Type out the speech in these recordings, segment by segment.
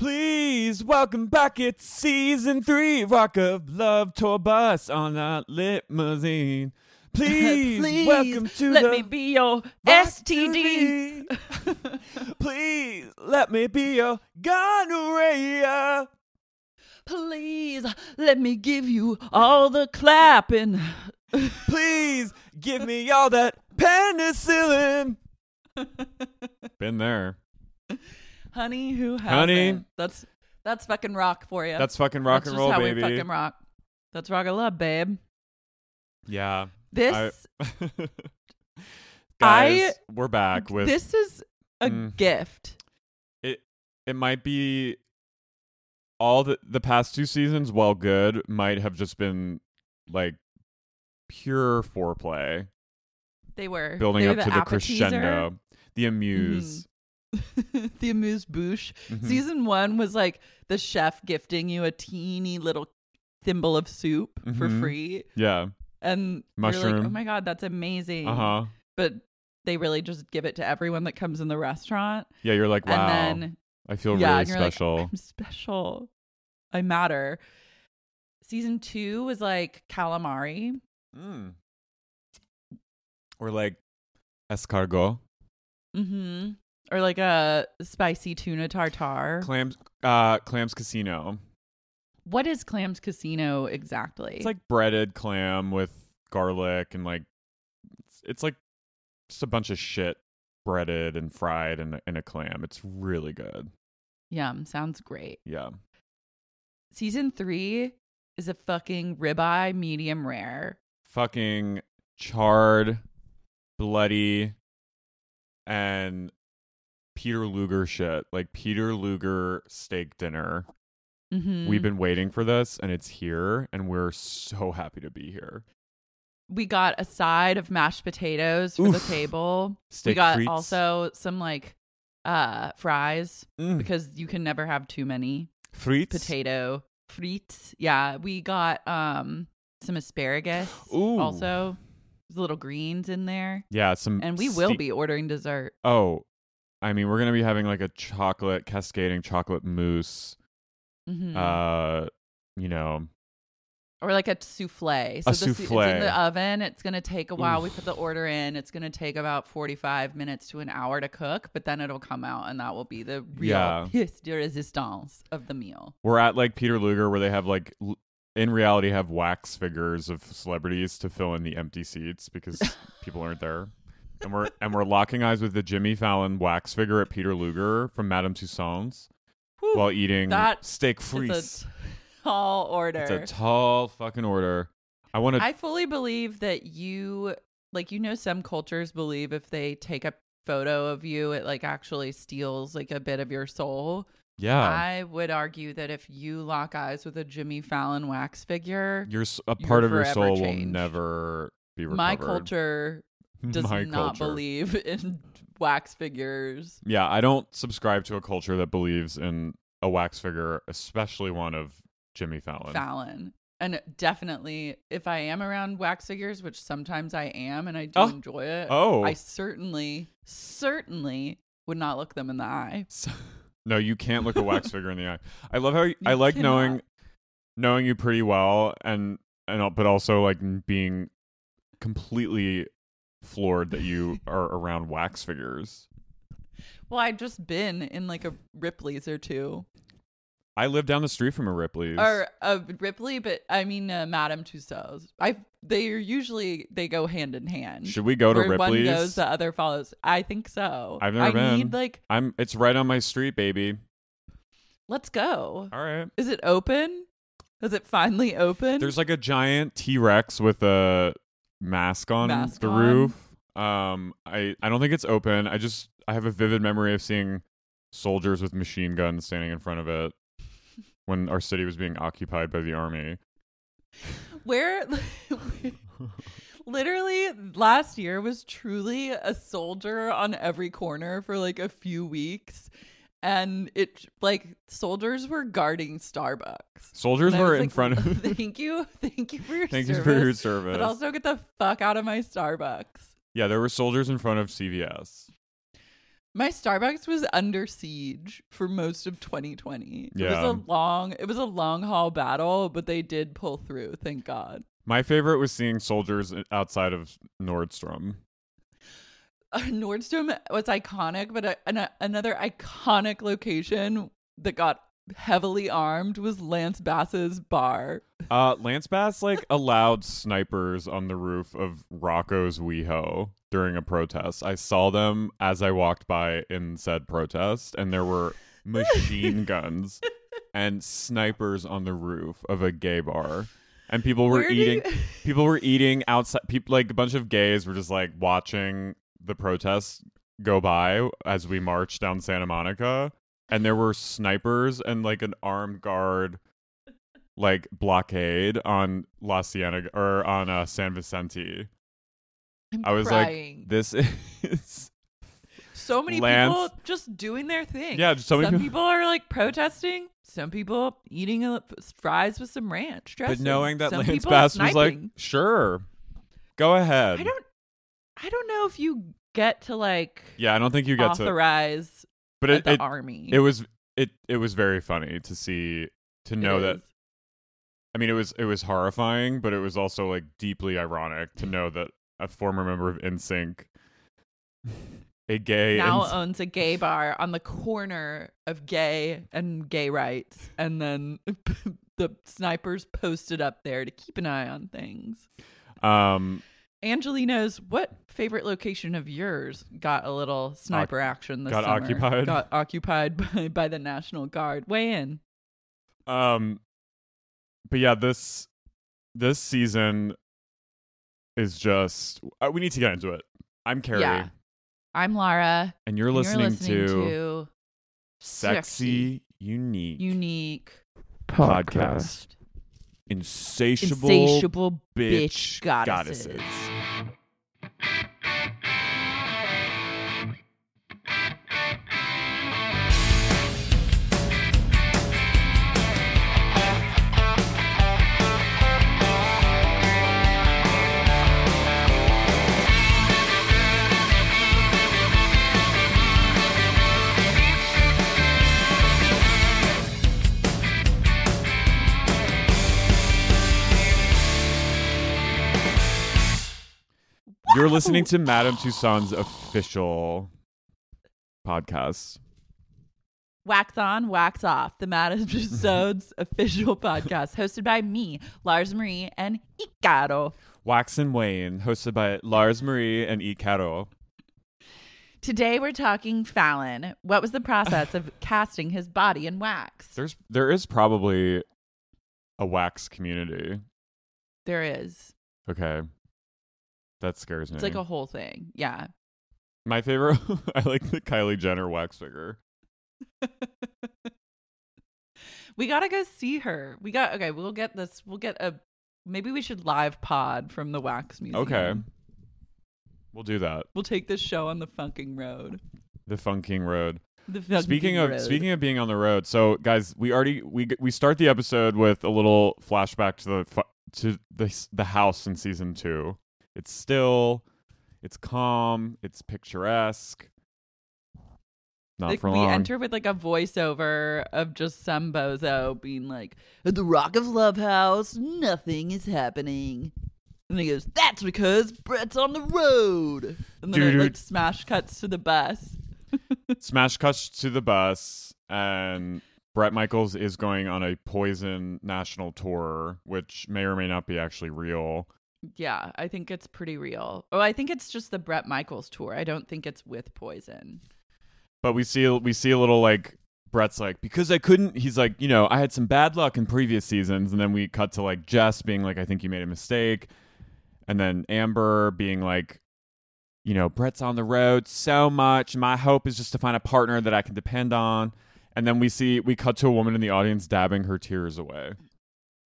Please welcome back. It's season three. Rock of Love tour bus on a limousine. Please, Please, welcome to let the me be your Rock STD. Please let me be your gonorrhea. Please let me give you all the clapping. Please give me all that penicillin. Been there. Honey, who hasn't? Honey. That's that's fucking rock for you. That's fucking rock That's and roll, how baby. we fucking rock. That's rock of love, babe. Yeah. This I- I- Guys, we're back with this is a Mm. gift. it it might be all the the past two seasons while good might have just been like pure foreplay They were building they up were to the appetizer. crescendo the amuse the amuse bouche. Mhm. Season one was like the chef gifting you a teeny little thimble of soup for Mhm. free, yeah and you're like, "Oh my god, that's amazing!" uh-huh But they really just give it to everyone that comes in the restaurant, yeah you're like wow and then i feel yeah, really special like, "I'm special. I matter." Season two was like calamari. Mm. or like escargot Mm-hmm. Or like a spicy tuna tartare. clams uh clams casino what is Clams Casino exactly? it's like breaded clam with garlic and like it's, it's like just a bunch of shit breaded and fried in a, in a clam it's really good Yum. Sounds great. yeah Season three is a fucking ribeye medium rare. fucking charred, bloody, and Peter Luger shit. Like Peter Luger steak dinner. Mm-hmm. We've been waiting for this and it's here and we're so happy to be here. we got a side of mashed potatoes for the Oof. table. we got also some like uh fries Mm. because you can never have too many Frites. potato frites. Yeah, we got um some asparagus Ooh. also. There's little greens in there. Yeah, some And we will ste- be ordering dessert. Oh, I mean, we're going to be having like a chocolate cascading chocolate mousse Mhm. uh, you know, or like a souffle. So A the su- it's souffle. in the oven. It's gonna take a while. We put the order in. It's gonna take about forty five minutes to an hour to cook, but then it'll come out, and that will be the real Yeah. pièce de résistance of the meal. we're at like Peter Luger where they have like in reality have wax figures of celebrities to fill in the empty seats because people aren't there. And we're and we're locking eyes with the Jimmy Fallon wax figure at Peter Luger from Madame Tussauds Whew, while eating that steak It's frites. a tall order. It's a tall fucking order. I want to I fully believe that you like you know some cultures believe if they take a photo of you, it like actually steals like a bit of your soul. Yeah. I would argue that if you lock eyes with a Jimmy Fallon wax figure, Your s- a you're part of your soul will never be recovered. my culture does My not culture. believe in wax figures. Yeah, I don't subscribe to a culture that believes in a wax figure, especially one of Jimmy Fallon. Fallon. And definitely, if I am around wax figures, which sometimes I am, and I do Oh. enjoy it, Oh. I certainly, certainly would not look them in the eye. No, you can't look a wax figure in the eye. I love how I You like cannot. knowing knowing you pretty well and and but also like being completely floored that you are around wax figures. Well, I've just been in like a Ripley's or two, I live down the street from a Ripley's. or a Ripley, but I mean uh, Madame Tussauds. I they are usually they go hand in hand. Should we go to Where Ripley's? One goes, the other follows. I think so. I've never I been. need like I'm it's right on my street, baby. let's go. All right. Is it open? Is it finally open? There's like a giant T-Rex with a mask on Mask the on. roof. Um I I don't think it's open. I just I have a vivid memory of seeing soldiers with machine guns standing in front of it when our city was being occupied by the army. Where literally last year was truly a soldier on every corner for like a few weeks. And it like soldiers were guarding Starbucks. Soldiers were in like, front of Thank you. Thank you for your Thank you for your service. But also get the fuck out of my Starbucks. Yeah, there were soldiers in front of CVS. My Starbucks was under siege for most of 2020. It Yeah. was a long it was a long haul battle, but they did pull through, thank God. My favorite was seeing soldiers outside of Nordstrom. Uh, Nordstrom was iconic, but a, an, another iconic location that got heavily armed was Lance Bass's bar. Uh, Lance Bass like allowed snipers on the roof of Rocco's WeHo during a protest. I saw them as I walked by in said protest, and there were machine guns and snipers on the roof of a gay bar, and people were Where eating. you- people were eating outside. People like a bunch of gays were just like watching the protests go by as we march down Santa Monica, and there were snipers and like an armed guard like blockade on La Cienega or on uh, San Vicente. I'm I was crying. like, this is so many Lance- people just doing their thing. Yeah, just so many some people- people are like protesting. Some people eating a, fries with some ranch but knowing that some Lance Bass was like, sure, go ahead. I don't, I don't know if you get to like yeah, I don't think you get to, authorize but it the it, army. it was it it was very funny to see to know that. I mean, it was it was horrifying, but it was also like deeply ironic to know that a former member of NSYNC, a gay now NSYNC owns a gay bar on the corner of gay and gay rights, and then the snipers posted up there to keep an eye on things. um, Angelina's what favorite location of yours got a little sniper action this got summer? occupied? Got occupied by, by the National Guard. Weigh in. um, but yeah, this this season is just uh, we need to get into it. I'm Carrie, Yeah. I'm Lara. and you're and listening, you're listening to, to Sexy Unique Unique Podcast. Insatiable, Insatiable bitch bitch goddesses. goddesses. You're listening to Madame Tussauds official podcast. Wax on, wax off. The Madame Tussauds official podcast, hosted by me, Lars Marie, and Icaro. Wax and Wayne, hosted by Lars Marie and E. Caro. Today we're talking Fallon. What was the process of casting his body in wax? There's there is probably a wax community. There is. Okay. That scares me. It's like a whole thing. Yeah. My favorite. I like the Kylie Jenner wax figure. we gotta go see her. We got okay. We'll get this. We'll get a. Maybe we should live pod from the wax museum. Okay, we'll do that. We'll take this show on the funking road. The Funking Road. The funking speaking of road. speaking of being on the road, so guys, we already we we start the episode with a little flashback to the to the the house in season two. It's still, it's calm, it's picturesque. Not like for we enter with like a voiceover of just some bozo being like, "At the Rock of Love House, nothing is happening." And he goes, "That's because Bret's on the road." And then it like smash cuts to the bus. Smash cuts to the bus, and Bret Michaels is going on a Poison national tour, which may or may not be actually real. Yeah, I think it's pretty real. Oh, I think it's just the Bret Michaels tour. I don't think it's with Poison. But we see we see a little like Bret's like because I couldn't. He's like you know I had some bad luck in previous seasons, and then we cut to like Jess being like I think you made a mistake, and then Amber being like, you know Bret's on the road so much. My hope is just to find a partner that I can depend on. And then we see we cut to a woman in the audience dabbing her tears away,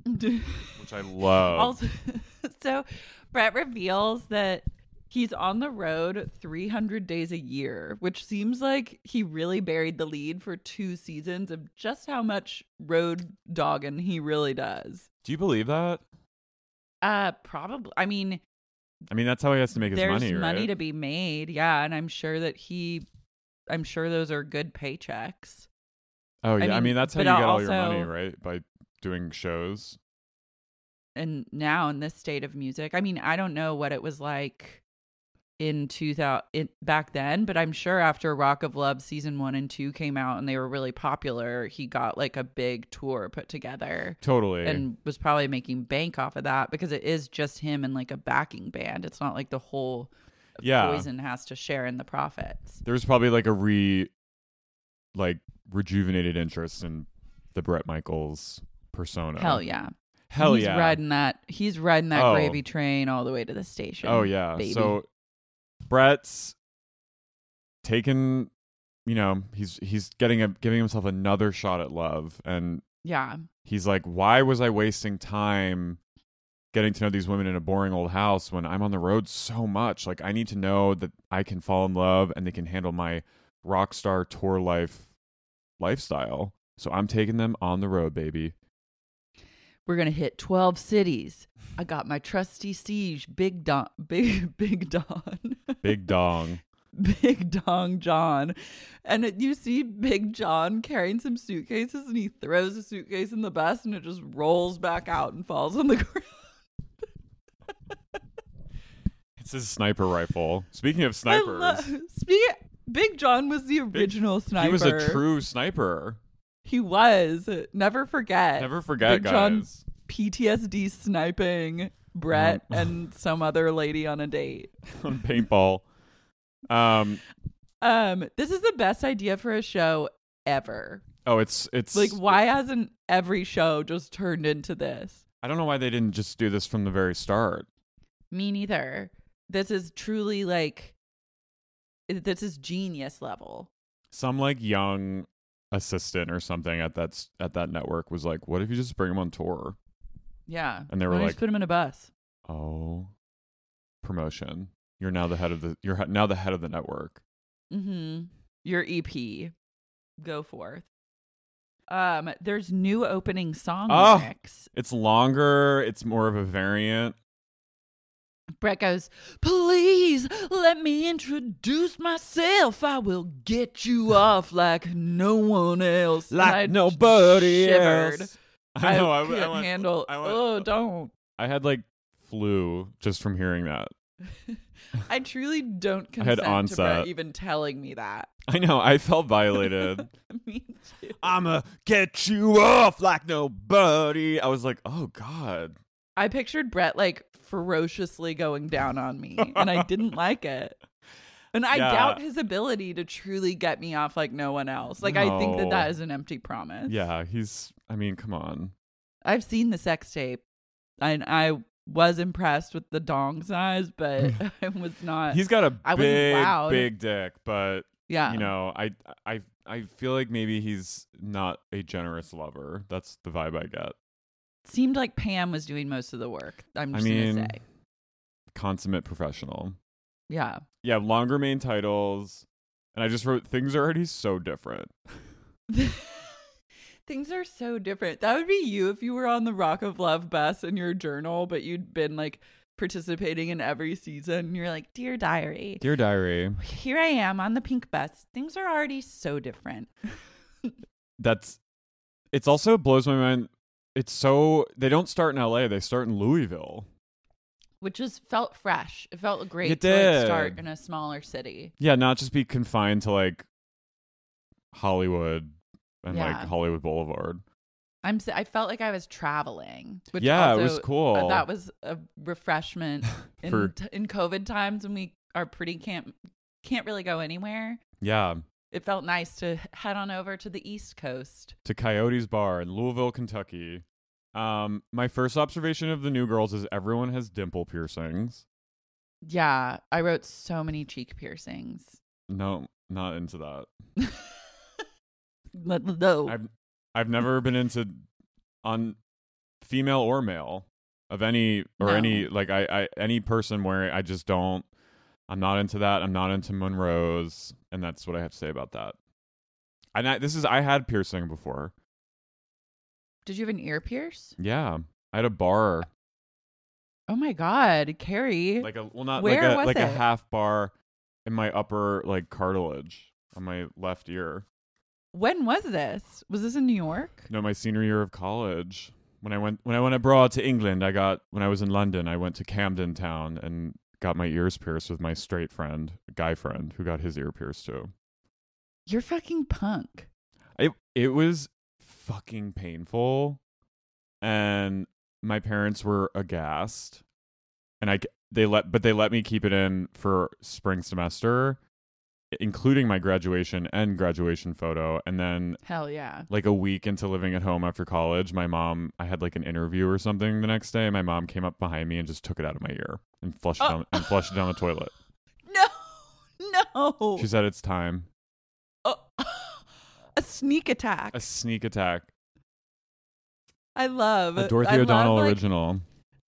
which I love. Also, so Bret reveals that he's on the road 300 days a year, which seems like he really buried the lead for two seasons of just how much road dogging he really does. Do you believe that? Uh, probably. I mean, I mean, that's how he has to make his there's money, right? to be made, yeah, and I'm sure that he, I'm sure those are good paychecks. oh yeah, I mean, mean, that's how you get all your money, right? By doing shows. and now in this state of music i mean i don't know what it was like in 2000 in, back then but i'm sure after rock of love season 1 and 2 came out and they were really popular he got like a big tour put together Totally. and was probably making bank off of that because it is just him and like a backing band it's not like the whole Yeah. poison has to share in the profits there's probably like a re like rejuvenated interest in the Bret Michaels persona. hell yeah Hell he's yeah. riding that he's riding that Oh. gravy train all the way to the station Oh yeah. baby. So Bret's taken you know, he's he's getting a giving himself another shot at love and yeah he's like, Why was I wasting time getting to know these women in a boring old house when I'm on the road so much? Like I need to know that I can fall in love and they can handle my rock star tour life lifestyle. So I'm taking them on the road, baby. We're gonna hit twelve cities. I got my trusty siege, Big Don, Big Big Don, Big dong. Big Dong John, and you see Big John carrying some suitcases, and he throws a suitcase in the bus, and it just rolls back out and falls on the ground. It's his sniper rifle. Speaking of snipers, love- Speak- Big John was the original sniper. he was a true sniper. He was. Never forget. Never forget, Big John guys. PTSD sniping Bret Um, and some other lady on a date. on paintball. Um. Um, this is the best idea for a show ever. Oh, it's it's Like, why hasn't every show just turned into this? I don't know why they didn't just do this from the very start. Me neither. This is truly like, this is genius level. Some like young assistant or something at that at that network was like, "What if you just bring him on tour?" Yeah. And they were like- just put him in a bus. Oh, promotion. You're now the head of the. You're now the head of the network. Mm-hmm. Your EP. Go forth. Um, there's new opening song Oh. lyrics. It's longer. It's more of a variant. Bret goes, Please let me introduce myself. I will get you off like no one else. Like I shivered. I know. I, I couldn't went- handle. I went- oh, don't. I had like flu just from hearing that. I truly don't I had consent to. Bret even telling me that. I know. I felt violated. me too. I'ma get you off like nobody. I was like, oh god. I pictured Bret like ferociously going down on me, and I didn't like it. And I Yeah. doubt his ability to truly get me off like no one else. Like I think that that is an empty promise. Yeah, he's. I mean, come on. I've seen the sex tape. and I was impressed with the dong size, but I was not. He's got a I big, big dick, but yeah. you know, I, I, I feel like maybe he's not a generous lover. That's the vibe I get. Seemed like Pam was doing most of the work. I'm I just mean, gonna say, consummate professional. yeah. Yeah, longer main titles, and I just wrote things are already so different. Things are so different. That would be you if you were on the Rock of Love bus in your journal, but you'd been like participating in every season. You're like, Dear Diary, Dear diary, here I am on the pink bus. Things are already so different. that's. It's also blows my mind. It's so they don't start in L.A. They start in Louisville. Which just felt fresh. It felt great It to like, did. start in a smaller city. Yeah, not just be confined to like Hollywood and like Hollywood Boulevard. I'm. s- I felt like I was traveling. Which Yeah, it also, was cool. uh, that was a refreshment in For- t- in COVID times when we are pretty can't can't really go anywhere. Yeah, It felt nice to head on over to the East Coast. to Coyotes Bar in Louisville, Kentucky. Um, my first observation of the new girls is everyone has dimple piercings. Yeah, I wrote so many cheek piercings. No, not into that. No, I've I've never been into on female or male of any or No. any like I, I any person wearing I just don't I'm not into that. I'm not into Monroe's and that's what I have to say about that. And I, this is I had piercing before. did you have an ear pierce? Yeah. I had a bar Oh my God, Carrie! like a well not Where like a like a half bar in my upper like cartilage on my left ear. when was this? Was this in New York? No, my senior year of college. When I went when I went abroad to England, I got when I was in London, I went to Camden Town and got my ears pierced with my straight friend, guy friend, who got his ear pierced too. You're fucking punk. It it was fucking painful, and my parents were aghast, and I they let but they let me keep it in for spring semester, including my graduation and graduation photo, and then Hell yeah. like a week into living at home after college, my mom, I had like an interview or something the next day. My mom came up behind me and just took it out of my ear and flushed it Oh. down and flushed it down the toilet. No, no. She said it's time. Oh, a sneak attack. A sneak attack. I love A Dorothy I love, O'Donnell like, original.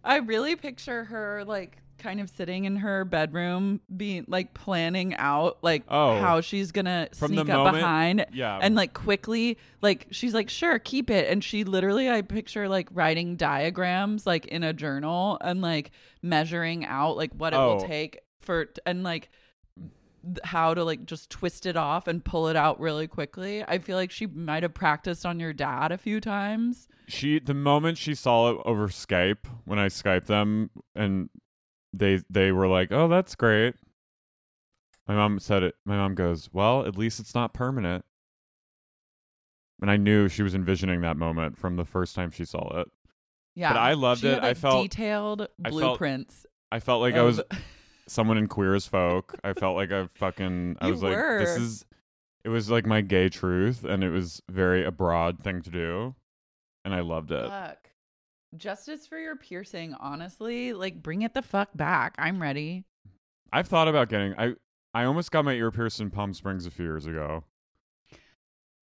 I really picture her like kind of sitting in her bedroom, being like planning out like Oh. how she's gonna From sneak the up moment- behind. Yeah. And like quickly, like she's like, sure, keep it. And she literally, I picture like writing diagrams like in a journal and like measuring out like what it will Oh. take for and like how to like just twist it off and pull it out really quickly. I feel like she might have practiced on your dad a few times. she the moment she saw it over Skype when I Skyped them and they they were like, "Oh, that's great." My mom said it. My mom goes, "Well, at least it's not permanent." And I knew she was envisioning that moment from the first time she saw it. Yeah. But I loved it. had, I felt- detailed I felt blueprints. I felt like I was someone in Queer as Folk. I felt like I fucking I You was like this is it was like my gay truth and it was very a broad thing to do. And I loved it. Fuck. Justice for your piercing, honestly, like bring it the fuck back. I'm ready. I've thought about getting I I almost got my ear pierced in Palm Springs a few years ago.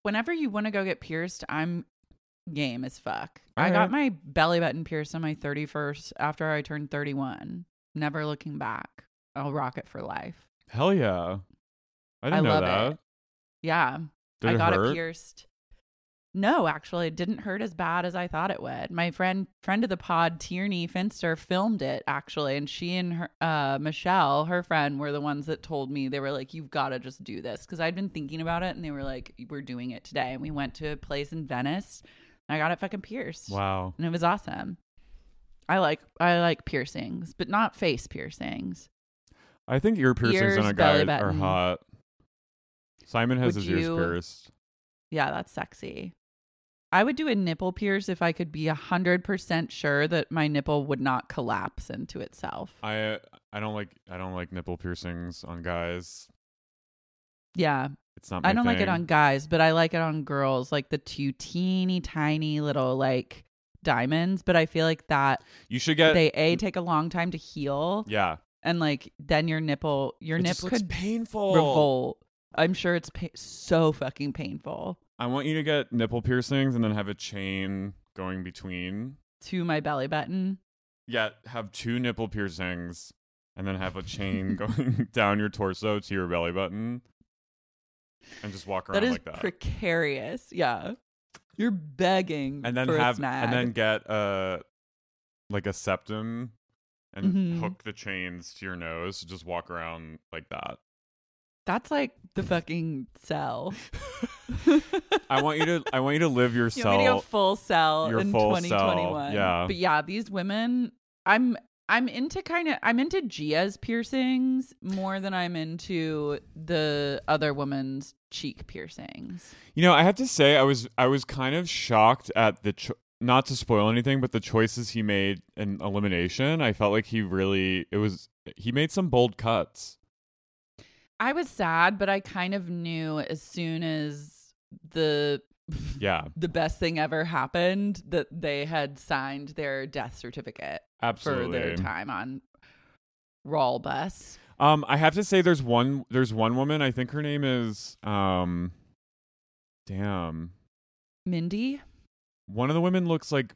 Whenever you want to go get pierced, I'm game as fuck. All I got my belly button pierced on my 31st after I turned 31. Never looking back. I'll rock it for life. Hell yeah. I I didn't know love that. it. Yeah. Did I it got hurt? it pierced. No, actually, it didn't hurt as bad as I thought it would. My friend, friend of the pod, Tierney Finster, filmed it actually, and she and her, uh, Michelle, her friend, were the ones that told me they were like, "You've got to just do this," because I'd been thinking about it, and they were like, "We're doing it today." And we went to a place in Venice. And I got it fucking pierced, Wow. and it was awesome. I like I like piercings, but not face piercings. I think ear piercings Ears, on a guy are hot. Simon has Would his ears pierced. Yeah, that's sexy. I would do a nipple pierce if I could be a hundred percent sure that my nipple would not collapse into itself. I I don't like I don't like nipple piercings on guys. Yeah, It's not I don't like it on guys, but I like it on girls. Like the two teeny tiny little like diamonds, but I feel like that You should get they a take a long time to heal, yeah. and like then your nipple, your It nip could painful. revolt. I'm sure it's pa- so fucking painful I want you to get nipple piercings and then have a chain going between. to my belly button. Yeah, have two nipple piercings and then have a chain going down your torso to your belly button. And just walk around That is like that. precarious. Yeah, you're begging and then for a have and then get a like a septum and Mhm. hook the chains to your nose. to Just walk around like that. That's like the fucking cell. I want you to I want you to live your You want me to go cell. full cell your in full cell, 2021. yeah. But yeah, these women, I'm I'm into kind of I'm into Gia's piercings more than I'm into the other woman's cheek piercings. You know, I have to say, I was I was kind of shocked at the cho- not to spoil anything, but the choices he made in elimination. I felt like he really it was he made some bold cuts. I was sad, but I kind of knew as soon as the Yeah, the best thing ever happened that they had signed their death certificate absolutely. for their time on Rawl Bus. Um, I have to say, there's one there's one woman. I think her name is um, damn. Mindy, One of the women looks like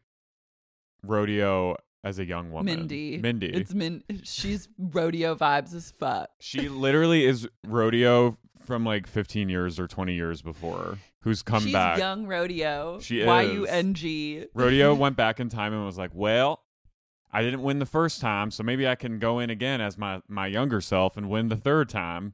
rodeo as a young woman. Mindy, Mindy. It's Min. She's rodeo vibes as fuck. she literally is rodeo from like 15 years or 20 years before. Who's come She's back? young rodeo. She Y is. U N G. Rodeo went back in time and was like, "Well, I didn't win the first time, so maybe I can go in again as my my younger self and win the third time."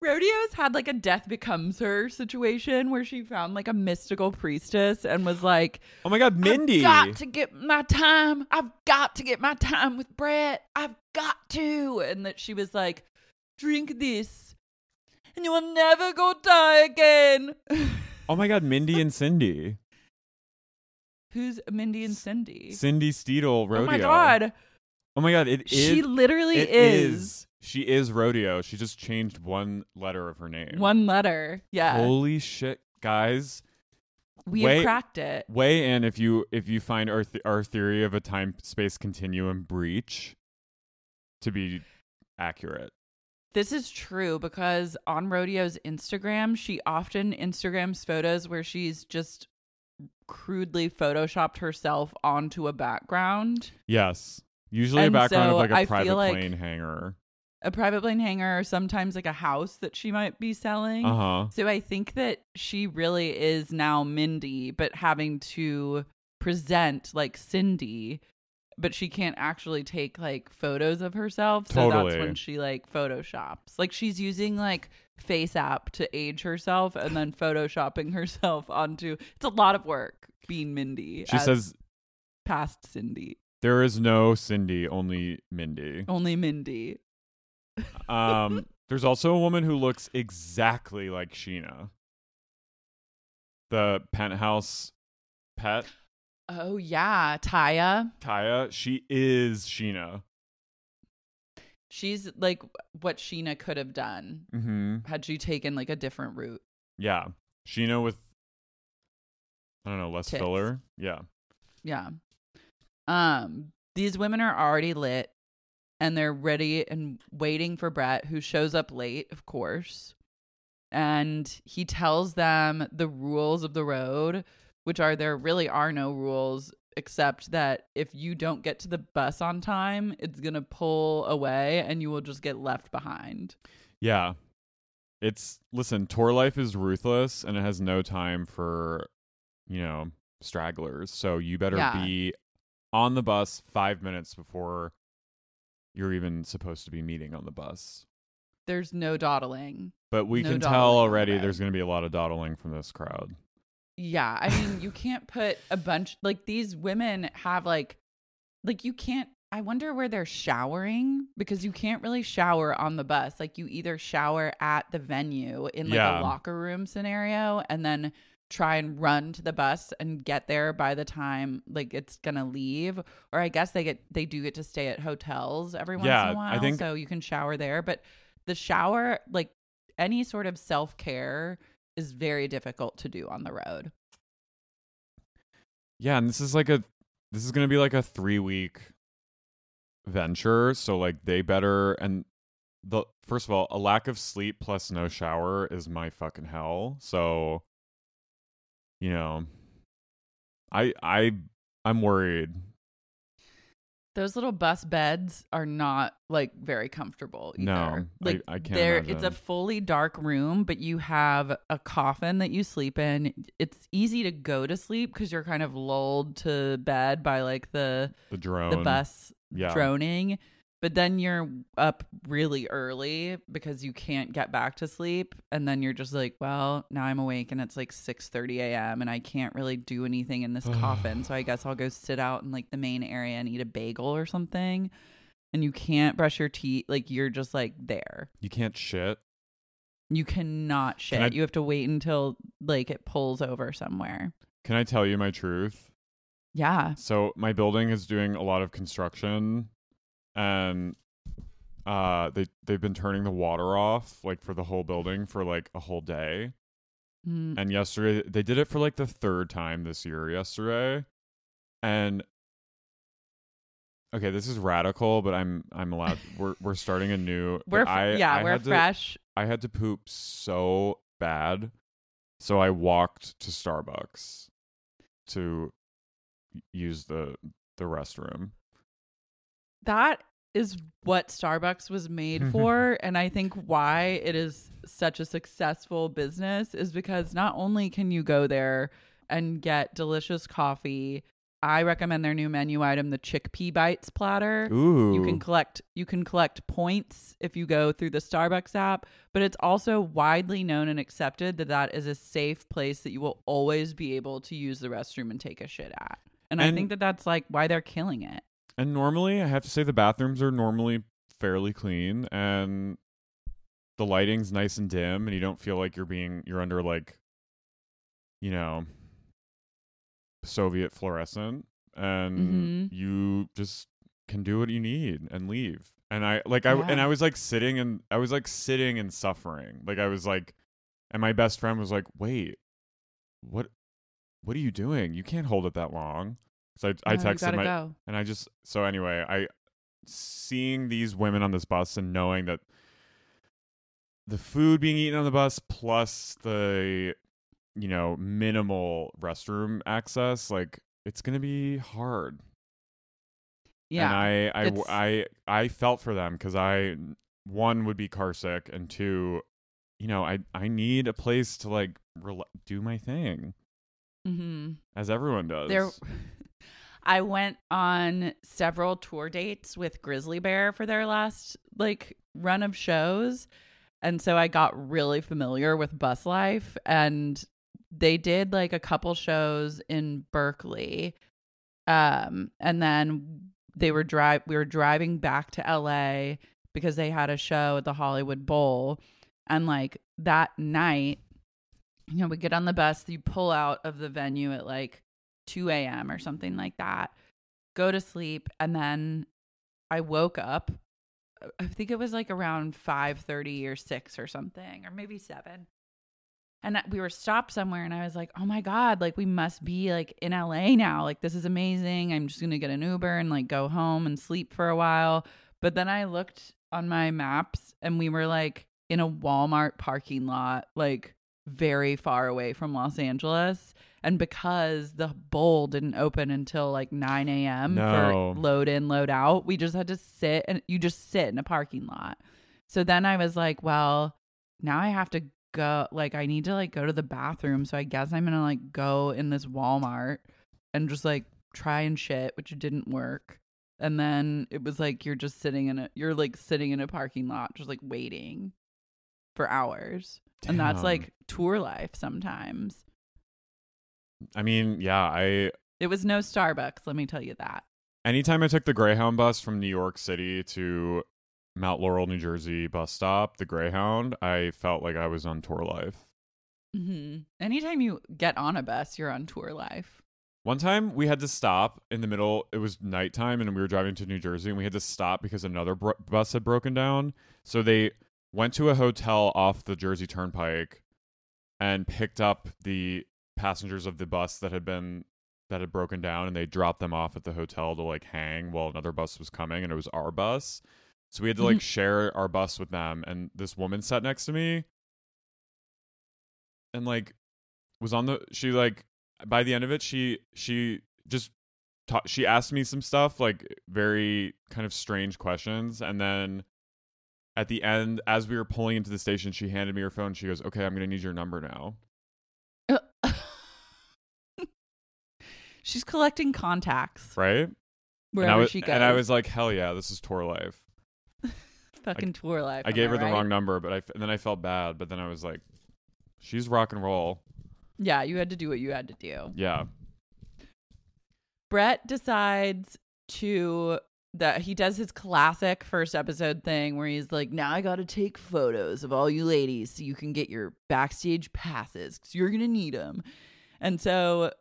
Rodeo's had like a death becomes her situation where she found like a mystical priestess and was like, Oh my god, Mindy. I've got to get my time. I've got to get my time with Bret. I've got to. And that she was like, drink this and you will never go die again. Oh my god, Mindy and Cindy. Who's Mindy and Cindy? Cindy Steedle rodeo. Oh my God. Oh my god, it is She literally it is. She is rodeo. She just changed one letter of her name. One letter. Yeah. Holy shit, guys. we have cracked it. Weigh in if you if you find our th- our theory of a time space continuum breach to be accurate. This is true because on Rodeo's Instagram, she often Instagrams photos where she's just crudely photoshopped herself onto a background, Yes. Usually a And background of like a I private like- plane hangar. A private plane hangar, or sometimes like a house that she might be selling. Uh huh. So I think that she really is now Mindy, but having to present like Cindy, but she can't actually take like photos of herself. So Totally. that's when she like photoshops. Like she's using like Face App to age herself and then photoshopping herself onto. It's a lot of work being Mindy. She says past Cindy, there is no Cindy, only Mindy. only Mindy. Um, there's also a woman who looks exactly like Sheena. The penthouse pet, Oh yeah, Taya. Taya, she is Sheena. She's like what Sheena could have done Mm-hmm. had she taken like a different route. Yeah. Sheena with, I don't know, less Tits. filler. Yeah. Yeah. Um, these women are already lit and they're ready and waiting for Bret, who shows up late, of course. And he tells them the rules of the road, which are there really are no rules except that if you don't get to the bus on time, it's going to pull away and you will just get left behind. Yeah. It's listen, tour life is ruthless and it has no time for, you know, stragglers. So you better Yeah. be on the bus 5 minutes before you're even supposed to be meeting on the bus. There's no dawdling. But we No can tell on the already there's going to be a lot of dawdling from this crowd. Yeah, I mean, you can't put a bunch like these women have like like you can't I wonder where they're showering because you can't really shower on the bus. Like you either shower at the venue in like Yeah. a locker room scenario and then try and run to the bus and get there by the time like it's going to leave or I guess they get they do get to stay at hotels every once Yeah, in a while think- so you can shower there, but the shower like any sort of self-care is very difficult to do on the road. yeah, and this is like a this is gonna be like a three week venture. So like they better and the first of all, a lack of sleep plus no shower is my fucking hell. So you know, I I I'm worried. Those little bus beds are not like very comfortable. Either. No, like I can't they're- It's a fully dark room, but you have a coffin that you sleep in. It's easy to go to sleep because you're kind of lulled to bed by like the The drone. the bus Yeah. droning. But then you're up really early because you can't get back to sleep, and then you're just like, well, now I'm awake and it's like 6:30 a.m. and I can't really do anything in this coffin, so I guess I'll go sit out in like the main area and eat a bagel or something. And you can't brush your teeth, like you're just like there. You can't shit. You cannot shit. Can I- you have to wait until like it pulls over somewhere. Can I tell you my truth? Yeah. So my building is doing a lot of construction and uh they they've been turning the water off like for the whole building for like a whole day. Mm. And yesterday they did it for like the third time this year yesterday. And Okay, this is radical, but I'm I'm allowed we're we're starting a new We're I, yeah, I we're had to- fresh. I had to poop so bad. So I walked to Starbucks to use the the restroom. that is what Starbucks was made mm-hmm. for. and I think why it is such a successful business is because not only can you go there and get delicious coffee, I recommend their new menu item, the chickpea bites platter. Ooh. You can collect you can collect points if you go through the Starbucks app, but it's also widely known and accepted that that is a safe place that you will always be able to use the restroom and take a shit at. And, I think that that's like why they're killing it. And normally, I have to say the bathrooms are normally fairly clean and the lighting's nice and dim and you don't feel like you're being you're under like you know Soviet fluorescent and Mhm. you just can do what you need and leave. And I like I and I was like sitting and I was like sitting and suffering. Like I was like and my best friend was like, "Wait. What what are you doing? You can't hold it that long." So I, oh, I No, texted my go. and I just so anyway, I seeing these women on this bus and knowing that the food being eaten on the bus plus the you know minimal restroom access, like it's gonna be hard. Yeah. and I I it's- I I felt for them because I one would be car sick and two, you know I I need a place to like rela- do my thing mm-hmm. as everyone does. There, I went on several tour dates with Grizzly Bear for their last like run of shows, and so I got really familiar with bus life. And they did like a couple shows in Berkeley, um, and then they were drive. We were driving back to L.A. because they had a show at the Hollywood Bowl, and like that night you know, we get on the bus, you pull out of the venue at like 2 a.m. or something like that, go to sleep, and then I woke up. I think it was like around 5:30 or 6 or something, or maybe 7. And we were stopped somewhere and I was like, "Oh my god, like we must be like in LA now. Like this is amazing. I'm just to get an Uber and like go home and sleep for a while." But then I looked on my maps and we were like in a Walmart parking lot, like very far away from Los Angeles. And because the bowl didn't open until like 9 a.m. No. for load in, load out, we just had to sit and you just sit in a parking lot. So then I was like, well, now I have to go. Like, I need to like go to the bathroom. So I guess I'm going to like go in this Walmart and just like try and shit, which didn't work. And then it was like you're just sitting in a you're like sitting in a parking lot, just like waiting for hours. And that's like tour life sometimes. I mean, yeah, I It was no Starbucks, let me tell you that. anytime I took the Greyhound bus from New York City to Mount Laurel, New Jersey bus stop, the Greyhound, I felt like I was on tour life. hmm Anytime you get on a bus, you're on tour life. One time we had to stop in the middle. It was nighttime and we were driving to New Jersey and we had to stop because another bus had broken down. So they went to a hotel off the Jersey Turnpike and picked up the passengers of the bus that had been that had broken down and they dropped them off at the hotel to like hang while another bus was coming and it was our bus. So we had to like mm-hmm. share our bus with them and this woman sat next to me and like was on the she like by the end of it she she just ta- she asked me some stuff like very kind of strange questions and then at the end as we were pulling into the station she handed me her phone. She goes okay i'm gonna need your number now. She's collecting contacts. Right? Wherever and I was, she goes. and i was like hell yeah this is tour life. Fucking tour life. i am gave her the wrong number but I and then i felt bad but then i was like she's rock and roll. Yeah, you had to do what you had to do. yeah. Bret decides to that he does his classic first episode thing where he's like, "Now I got to take photos of all you ladies so you can get your backstage passes cuz you're going to need them." And so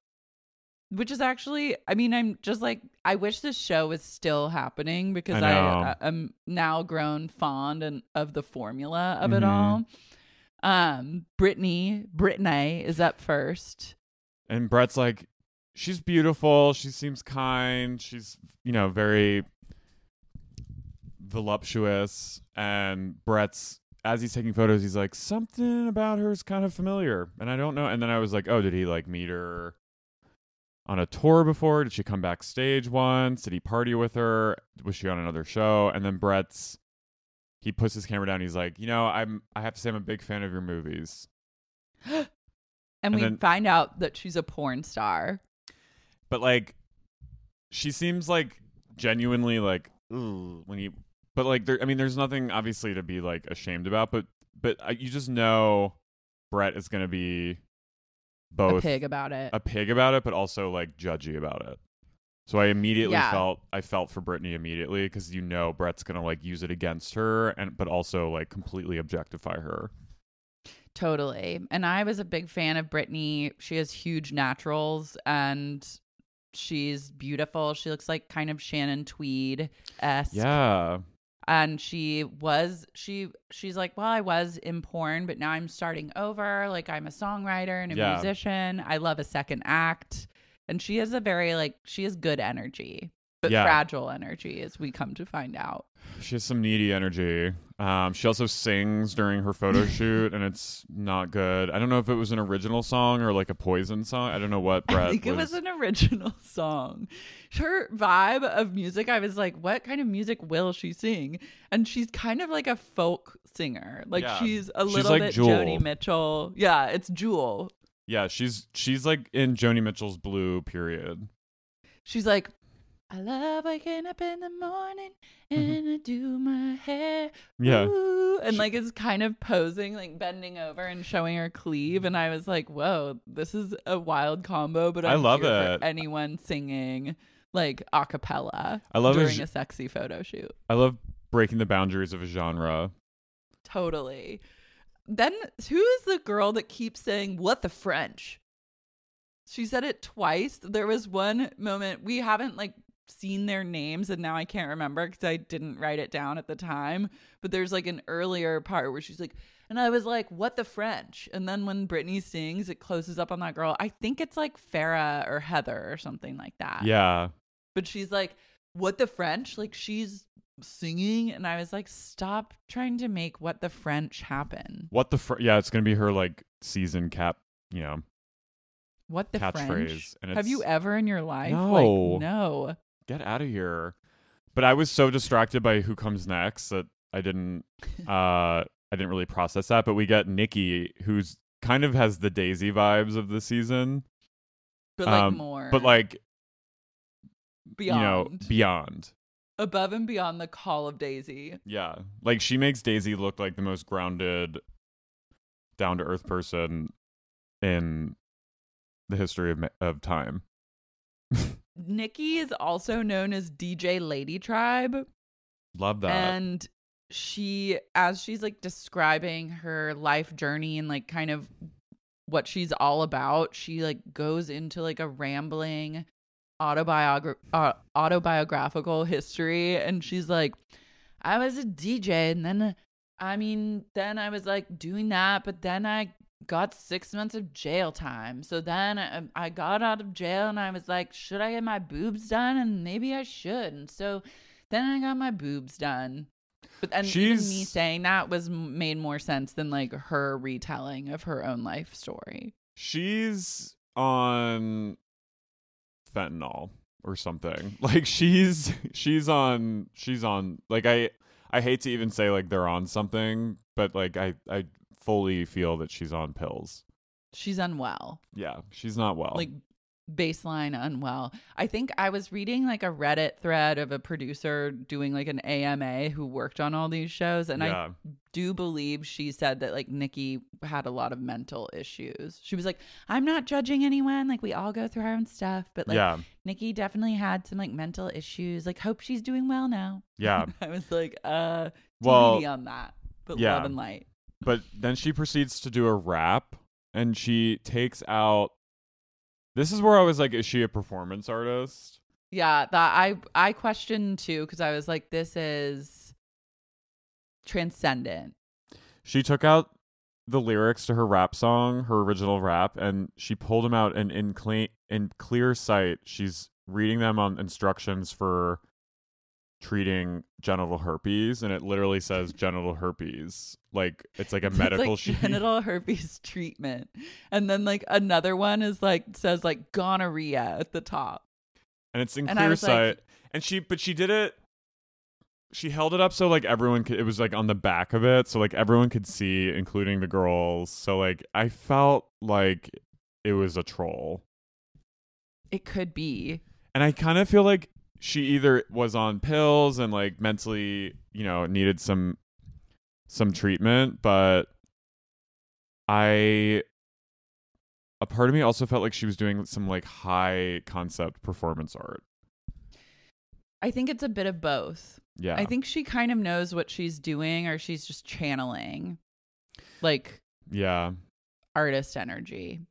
which is actually I mean, I'm just like I wish this show was still happening because I, I, I am now grown fond and of the formula of it Mhm. all. Um Brittany, Brittany is up first. and bret's like she's beautiful she seems kind she's you know very voluptuous and bret's as he's taking photos he's like something about her is kind of familiar. And i don't know and then i was like oh did he like meet her on a tour before? Did she come backstage once? Did he party with her? Was she on another show? And then bret's he puts his camera down he's like you know i'm i have to say i'm a big fan of your movies. And, And we then- find out that she's a porn star. but like she seems like genuinely like "Ooh," when you but like there i mean there's nothing obviously to be like ashamed about but but uh, you just know bret is going to be both a pig about it. a pig about it but also like judgy about it so i immediately Yeah. felt i felt for brittany immediately because you know bret's going to like use it against her and but also like completely objectify her Totally. And I was a big fan of Brittany. She has huge naturals and she's beautiful. She looks like kind of Shannon Tweed esque. yeah And she was she she's like, Well, I was in porn, but now I'm starting over. Like I'm a songwriter and a Yeah. musician. I love a second act. And she has a very like she has good energy, but Yeah. fragile energy as we come to find out. She has some needy energy. Um, she also sings during her photo shoot, and it's not good. I don't know if it was an original song or like a Poison song. I don't know what Bret I think it was an original song. Her vibe of music, I was like, what kind of music will she sing? And she's kind of like a folk singer. Like Yeah. she's a She's little like bit Jewel. Joni Mitchell. Yeah, it's Jewel. yeah, she's she's like in Joni Mitchell's Blue period. She's like, I love waking up in the morning and I do my hair. Mm-hmm. Yeah. ooh," and like is kind of posing, like bending over and showing her cleave. And I was like, whoa, this is a wild combo. But I I'm love here for it. anyone singing like a cappella I love a during j- a sexy photo shoot. I love breaking the boundaries of a genre. Totally. Then who is the girl that keeps saying what the French? She said it twice. There was one moment we haven't like seen their names and now I can't remember cuz I didn't write it down at the time, but there's like an earlier part where she's like and I was like what the French? And then when Britney sings, it closes up on that girl. I think it's like Farah or Heather or something like that. Yeah, But she's like, what the French? Like she's singing. And I was like, stop trying to make what the French happen. what the fr- yeah, it's gonna be her like season cap. You know, What the Catchphrase, French? and Have you ever in your life? No. Like, no. Get out of here. But I was so distracted by who comes next that I didn't uh I didn't really process that. But we get Nikki, who's kind of has the Daisy vibes of the season. But like Um, more. But like beyond. you know, beyond. above and beyond the call of Daisy. Yeah. Like she makes Daisy look like the most grounded, down to earth person in the history of ma- of time. Nikki is also known as DJ Lady Tribe. Love that. And she, as she's like describing her life journey and like kind of what she's all about, she like goes into like a rambling autobiogra- uh, autobiographical history. And she's like, I was a DJ and then, I mean, then I was like doing that, but then I got six months of jail time. So then I, I got out of jail and I was like, should I get my boobs done? And maybe I should. And so then I got my boobs done. But and even me saying that was made more sense than like her retelling of her own life story. She's on fentanyl or something. Like she's she's on she's on like I I hate to even say like they're on something, but like I I fully feel that she's on pills. She's unwell. Yeah, she's not well. like baseline unwell. I think I was reading like a Reddit thread of a producer doing like an AMA who worked on all these shows and Yeah. I do believe she said that like Nikki had a lot of mental issues. She was like, "I'm not judging anyone, like we all go through our own stuff, but like yeah, Nikki definitely had some like mental issues. Like hope she's doing well now." yeah. I was like, "Uh, Well, on that." But yeah. love and light. But then she proceeds to do a rap and she takes out This is where I was like, is she a performance artist? Yeah, that I I questioned too because I was like, this is transcendent. She took out the lyrics to her rap song, her original rap, and she pulled them out and in clean in clear sight, she's reading them on instructions for treating genital herpes and it literally says genital herpes. Like it's like a medical like sheet. genital herpes treatment, and then like another one is like says like gonorrhea at the top. and it's in And clear was like- sight. and she, but she did it. She held it up so like everyone could. It was like on the back of it, so like everyone could see, including the girls. So like I felt like it was a troll, It could be. and I kind of feel like she either was on pills and like mentally, you know, needed some some treatment, but I a part of me also felt like she was doing some like high concept performance art. I think it's a bit of both. Yeah. I think she kind of knows what she's doing, or she's just channeling like Yeah. artist energy.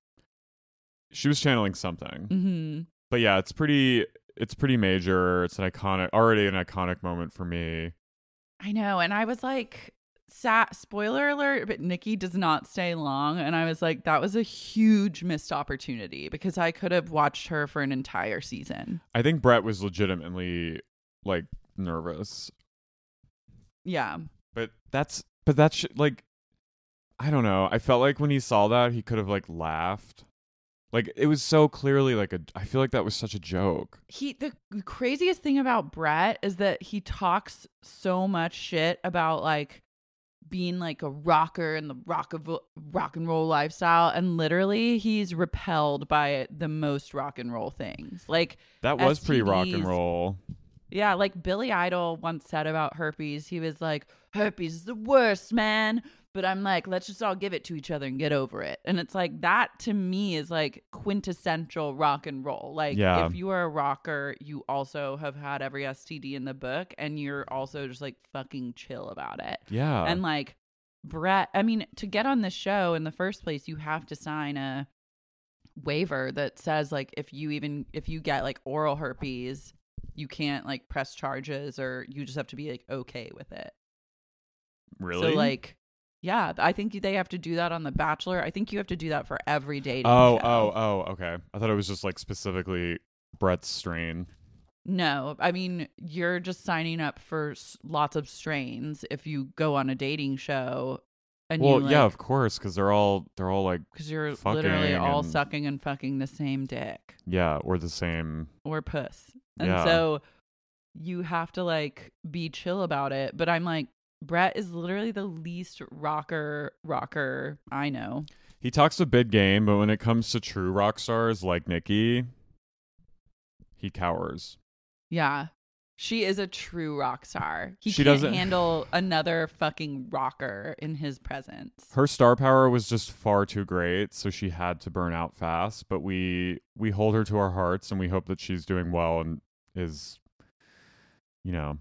She was channeling something. hmm But yeah, it's pretty it's pretty major. It's an iconic already an iconic moment for me. I know. And I was like, sat, spoiler alert, but Nikki does not stay long. And I was like, that was a huge missed opportunity because I could have watched her for an entire season. I think Bret was legitimately like nervous. Yeah. But that's but that's sh- like I don't know. I felt like when he saw that he could have like laughed. Like it was so clearly like a I feel like that was such a joke. He, the craziest thing about Bret is that he talks so much shit about like, being like a rocker and the rock of rock and roll lifestyle and literally he's repelled by the most rock and roll things like That was pretty rock and roll. Yeah, like Billy Idol once said about herpes, he was like, herpes is the worst, man. But I'm like, let's just all give it to each other and get over it. And it's like, that to me is like quintessential rock and roll. Like, Yeah. if you are a rocker, you also have had every STD in the book and you're also just like fucking chill about it. Yeah. And like, Bret, I mean, to get on this show in the first place, you have to sign a waiver that says like if you even if you get like oral herpes you can't like press charges or you just have to be like okay with it really? so like yeah i think they have to do that on the bachelor i think you have to do that for every dating Oh, oh show. oh, oh, okay. I thought it was just like specifically Bret's strain. no i mean you're just signing up for s- lots of strains if you go on a dating show and well, you like, yeah, of course, because they're all they're all like because you're literally all and- sucking and fucking the same dick yeah, or the same. or puss. And Yeah. so you have to like be chill about it. But I'm like, Bret is literally the least rocker rocker I know. He talks a big game, but when it comes to true rock stars like Nikki, he cowers. Yeah. She is a true rock star. He She can't doesn't- handle another fucking rocker in his presence. Her star power was just far too great, so she had to burn out fast. But we we hold her to our hearts, and we hope that she's doing well and is, you know,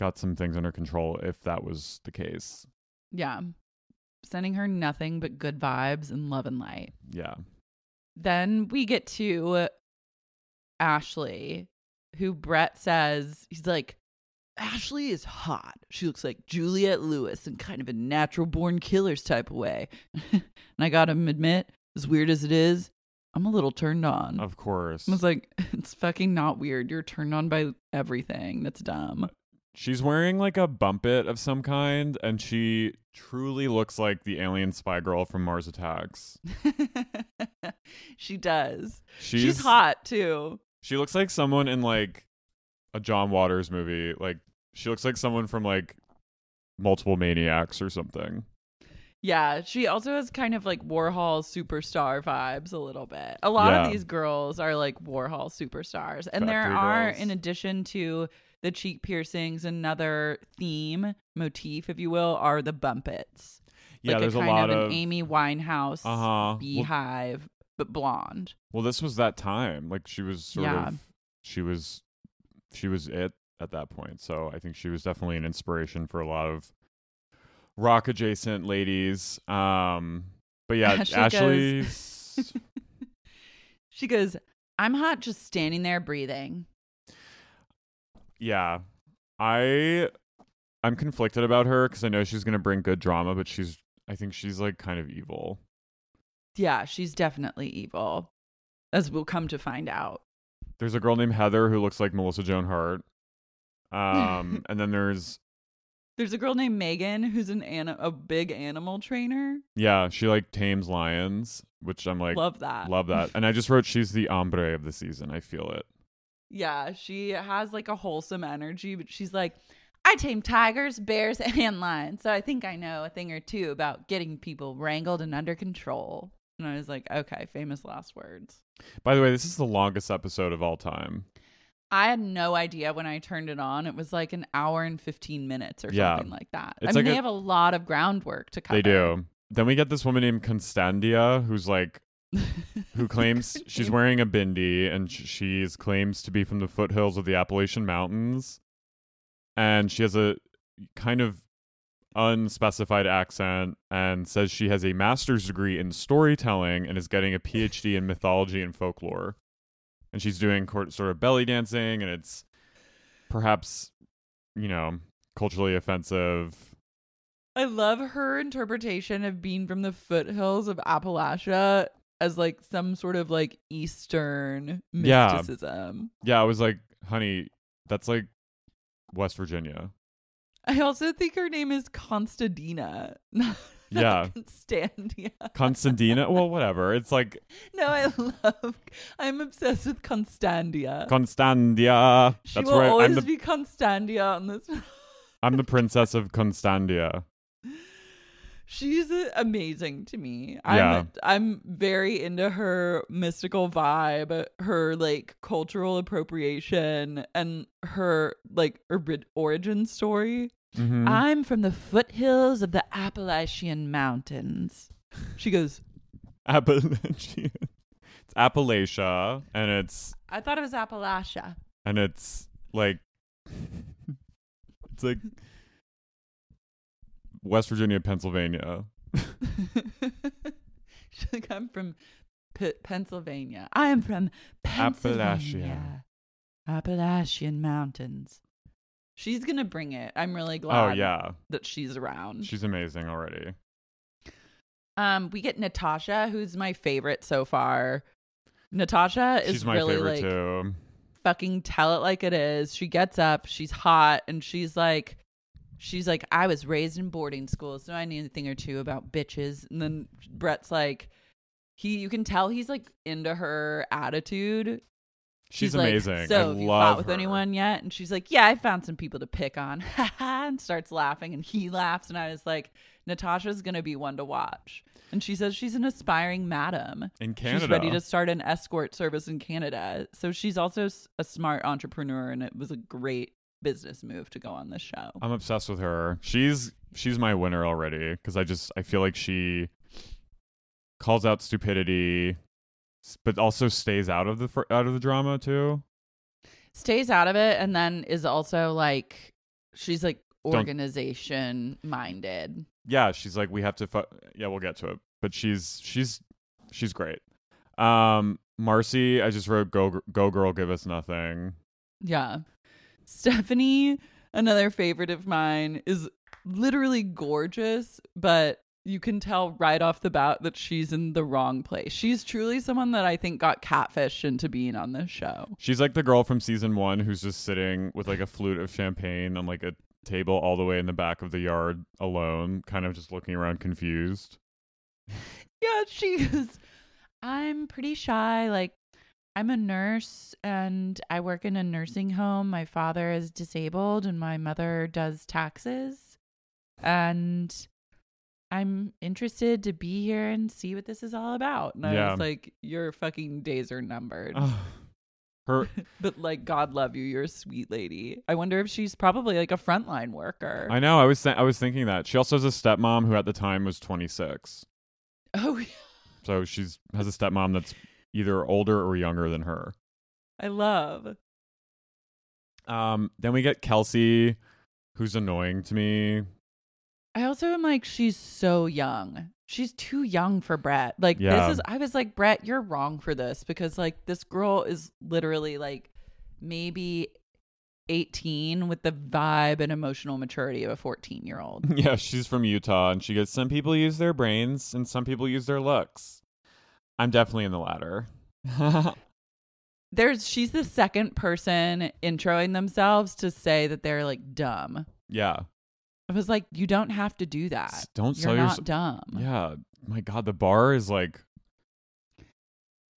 got some things under control. If that was the case, Yeah. Sending her nothing but good vibes and love and light. yeah, Then we get to Ashley, who Bret says, he's like, Ashley is hot. She looks like Juliette Lewis in kind of a natural born killers type of way. and I gotta admit, as weird as it is, I'm a little turned on. Of course. I was like, it's fucking not weird. You're turned on by everything. That's dumb. She's wearing like a bumpit of some kind, and she truly looks like the alien spy girl from Mars Attacks. she does. She's, She's hot too. She looks like someone in like a John Waters movie. Like she looks like someone from like multiple maniacs or something. Yeah, she also has kind of like Warhol superstar vibes a little bit. A lot Yeah. of these girls are like Warhol superstars. And there are, girls. in addition to the cheek piercings, another theme, motif, if you will, are the bumpits. Yeah, like there's a a, kind lot of of an Amy Winehouse Uh-huh. Well- beehive, but blonde. Well, this was that time. Like she was sort Yeah. of she was she was it at that point. So I think she was definitely an inspiration for a lot of rock adjacent ladies. Um but yeah, Ashley Ashley's She goes, I'm hot just standing there breathing. Yeah. I I'm conflicted about her cuz I know she's going to bring good drama, but she's I think she's like kind of evil. Yeah, she's definitely evil, as we'll come to find out. There's a girl named Heather who looks like Melissa Joan Hart. Um and then there's There's a girl named Megan who's an ani- a big animal trainer. yeah, she like tames lions, which I'm like Love that. Love that. And I just wrote she's the ombre of the season. I feel it. Yeah, she has like a wholesome energy, but she's like, I tame tigers, bears, and lions, so I think I know a thing or two about getting people wrangled and under control. And I was like, okay, famous last words. By the way, this is the longest episode of all time. I had no idea when I turned it on. It was like an hour and 15 minutes or Yeah. something like that. It's I mean, like they a- have a lot of groundwork to cover. They do. Then we get this woman named Constandia who's like who claims she's wearing a bindi and sh- she's claims to be from the foothills of the Appalachian Mountains. And she has a kind of unspecified accent and says she has a master's degree in storytelling and is getting a PhD in mythology and folklore. And she's doing cor- sort of belly dancing and it's perhaps, you know, culturally offensive. I love her interpretation of being from the foothills of Appalachia as like some sort of like Eastern mysticism. Yeah, I was like, honey, that's like West Virginia. I also think her name is Constadina. Yeah. Constantia. Constantina. well, whatever. It's like No, I love. I'm obsessed with Constandia. Constandia. she That's will right. always I'm the be Constandia on this. I'm the princess of Constandia. She's amazing to me. Yeah. I'm I'm very into her mystical vibe, her like cultural appropriation and her like origin story. Mhm. I'm from the foothills of the Appalachian Mountains. She goes, Appalachian. It's Appalachia, and it's I thought it was Appalachia. and it's like it's like West Virginia, Pennsylvania. She's like, I'm from P- Pennsylvania. I am from Pennsylvania. Appalachian Mountains. She's gonna bring it. I'm really glad Oh yeah, that she's around. she's amazing already. um, we get Natasha, who's my favorite so far. Natasha is She's my really favorite like too. fucking tell it like it is. She gets up, she's hot, and she's like, she's like, I was raised in boarding school, so I knew a thing or two about bitches. And then Bret's like, he, you can tell he's like into her attitude. She's like, amazing. so I have you fought with her. anyone yet? And she's like, Yeah, I found some people to pick on. and starts laughing, and he laughs, and I was like, Natasha's gonna be one to watch. And she says she's an aspiring madam. in Canada. She's ready to start an escort service in Canada. So she's also a smart entrepreneur, and it was a great business move to go on this show. I'm obsessed with her. She's she's my winner already because I just I feel like she calls out stupidity, but also stays out of the out of the drama too. Stays out of it, and then is also like, she's like Don't- organization minded. Yeah, she's like we have to. Fu- yeah, we'll get to it, but she's she's she's great. Um, Marcy, I just wrote go go girl, give us nothing. Yeah. Stephanie Another favorite of mine is literally gorgeous, but you can tell right off the bat that she's in the wrong place. She's truly someone that I think got catfished into being on this show. She's like the girl from season one who's just sitting with like a flute of champagne on like a table all the way in the back of the yard alone, kind of just looking around confused. Yeah, she is. I'm pretty shy. Like, I'm a nurse and I work in a nursing home. My father is disabled and my mother does taxes. And I'm interested to be here and see what this is all about. And I was like, Your fucking days are numbered. Her but like, God love you. You're a sweet lady. I wonder if she's probably like a frontline worker. I know, I was th- I was thinking that. She also has a stepmom who at the time was 26. oh, yeah. So she's has a stepmom that's either older or younger than her. I love. Um then we get Kelsey who's annoying to me. I also am like, she's so young. She's too young for Bret. Like Yeah. this is I was like, Bret, you're wrong for this because like this girl is literally like maybe 18 with the vibe and emotional maturity of a 14 year old. Yeah, she's from Utah and she goes, Some people use their brains and some people use their looks. I'm definitely in the latter. There's she's the second person introing themselves to say that they're like dumb. yeah. I was like, you don't have to do that. S- don't You're sell not yourse- dumb. Yeah. My God, the bar is like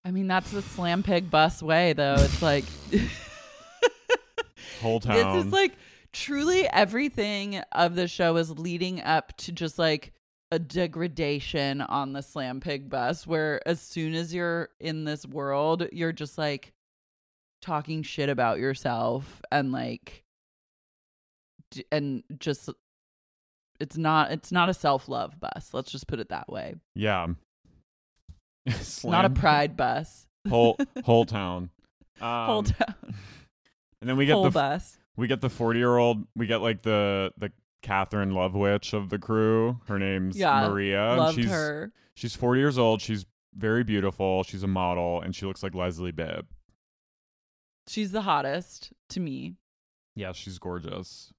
I mean, that's the slam pig bus way though. It's like whole town. This is like truly everything of the show is leading up to just like a degradation on the slam pig bus where as soon as you're in this world, you're just like talking shit about yourself and like d- and just it's not it's not a self-love bus. Let's just put it that way. yeah. It's not a pride bus. whole whole town. Um, Whole town. and then we get Whole the bus. we get the 40 year old we get like the the catherine love witch of the crew. Her name's Yeah, maria Loved she's her. she's 40 years old. She's very beautiful. She's a model and she looks like leslie bibb. She's the hottest to me. yeah she's gorgeous.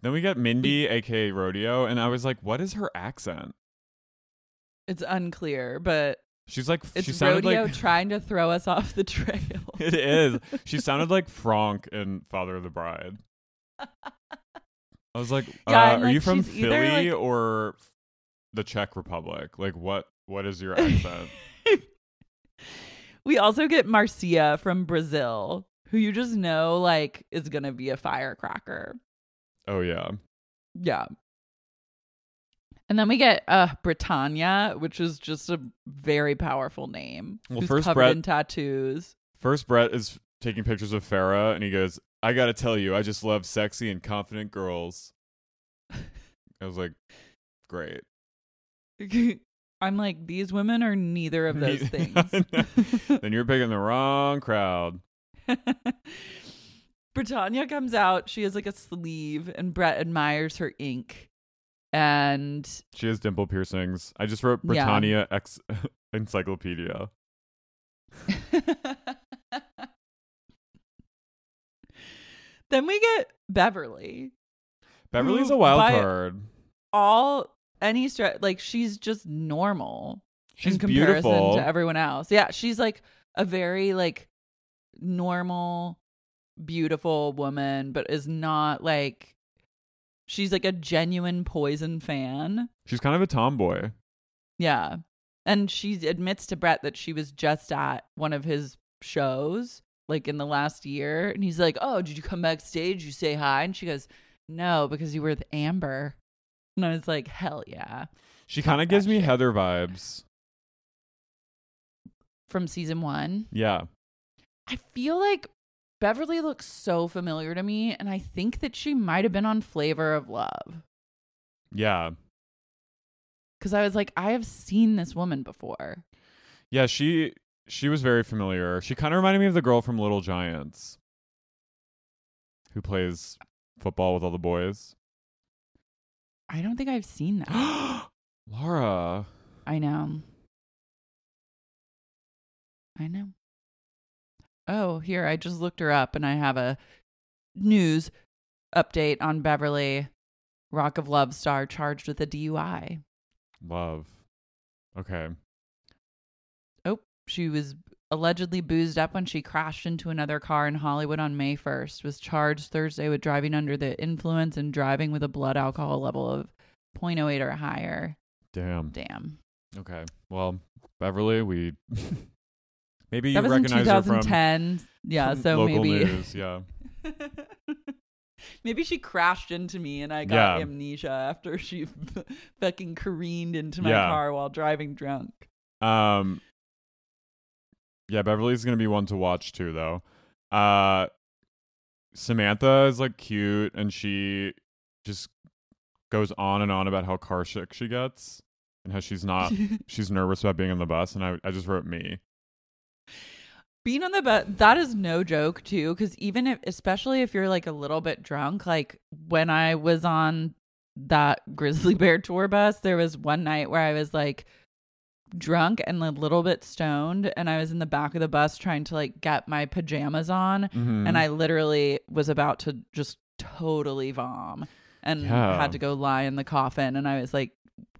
Then we get mindy aka rodeo and i was like what is her accent? It's unclear, but she's like It's she sounded rodeo like trying to throw us off the trail. it is. She sounded like frank in father of the bride i was like Yeah, uh, are you from philly like- or the czech republic like what what is your accent we also get Marcia from Brazil, who you just know like is gonna be a firecracker. oh yeah Yeah. And then we get uh Britannia, which is just a very powerful name. Well, first covered Bret- in tattoos. First, Bret is taking pictures of Farah, and he goes, "I gotta tell you, I just love sexy and confident girls." I was like, "Great." I'm like, these women are neither of those things. then you're picking the wrong crowd. Britannia comes out. She has like a sleeve, and Bret admires her ink. And She has dimple piercings. I just wrote Yeah. Britannia Ex Encyclopedia. Then we get Beverly. Beverly's a wild card. All any stretch, like she's just normal She's in comparison beautiful. to everyone else. Yeah, she's like a very like normal, beautiful woman, but is not like she's like a genuine poison fan. She's kind of a tomboy. Yeah. And she admits to Bret that she was just at one of his shows like in the last year. And he's like, Oh, did you come backstage? You say hi? And she goes, No, because you were with Amber. And I was like, Hell yeah. She kind of gives me shit. Heather vibes. From season one. Yeah. I feel like Beverly looks so familiar to me. And I think that she might have been on Flavor of Love. Yeah. Because I was like, I have seen this woman before. Yeah, she she was very familiar. She kind of reminded me of the girl from Little Giants who plays football with all the boys. I don't think I've seen that. Laura. I know. I know. Oh, here, I just looked her up and I have a news. update on Beverly, Rock of Love star charged with a DUI. Love. Okay. She was allegedly boozed up when she crashed into another car in Hollywood on May 1st. Was charged Thursday with driving under the influence and driving with a blood alcohol level of 0.08 or higher. Damn. Damn. Okay. Well, Beverly, we maybe you That was in recognize her from 2010. yeah, so local maybe news. Yeah. maybe she crashed into me and I got Yeah. amnesia after she fucking careened into my Yeah. car while driving drunk. Um. Yeah, Beverly's gonna be one to watch too, though. Uh, Samantha is like cute, and she just goes on and on about how car sick she gets and how she's not. she's nervous about being on the bus, and I, I just wrote me. Being on the bus, that is no joke too. Because even if, especially if you're like a little bit drunk, like when I was on that Grizzly Bear tour bus, there was one night where I was like drunk and a little bit stoned, and I was in the back of the bus trying to like get my pajamas on, Mhm. and I literally was about to just totally vom and Yeah. had to go lie in the coffin, and I was like,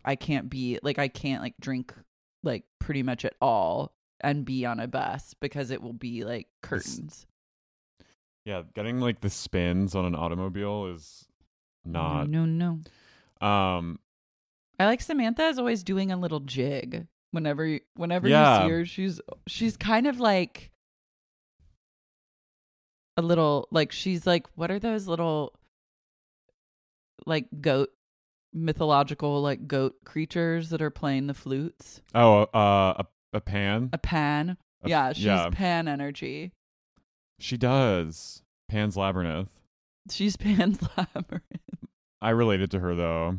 I can't be like I can't like drink like pretty much at all and be on a bus because it will be like curtains. Yeah, getting like the spins on an automobile is not. no, no. no. Um. I like Samantha is always doing a little jig whenever you, whenever Yeah. you see her. She's she's kind of like a little like she's like what are those little like goat mythological like goat creatures that are playing the flutes? Oh, uh, a a pan. A pan. A- yeah, she's yeah. pan energy. She does. Pan's Labyrinth. She's Pan's labyrinth. I related to her though.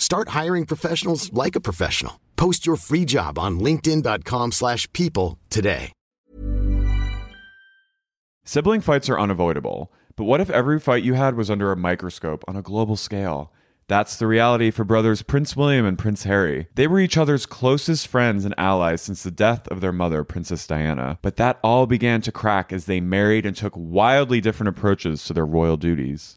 Start hiring professionals like a professional. Post your free job on linkedin.com/people slash people today. Sibling fights are unavoidable, but what if every fight you had was under a microscope on a global scale? That's the reality for brothers Prince William and Prince Harry. They were each other's closest friends and allies since the death of their mother, Princess Diana. But that all began to crack as they married and took wildly different approaches to their royal duties.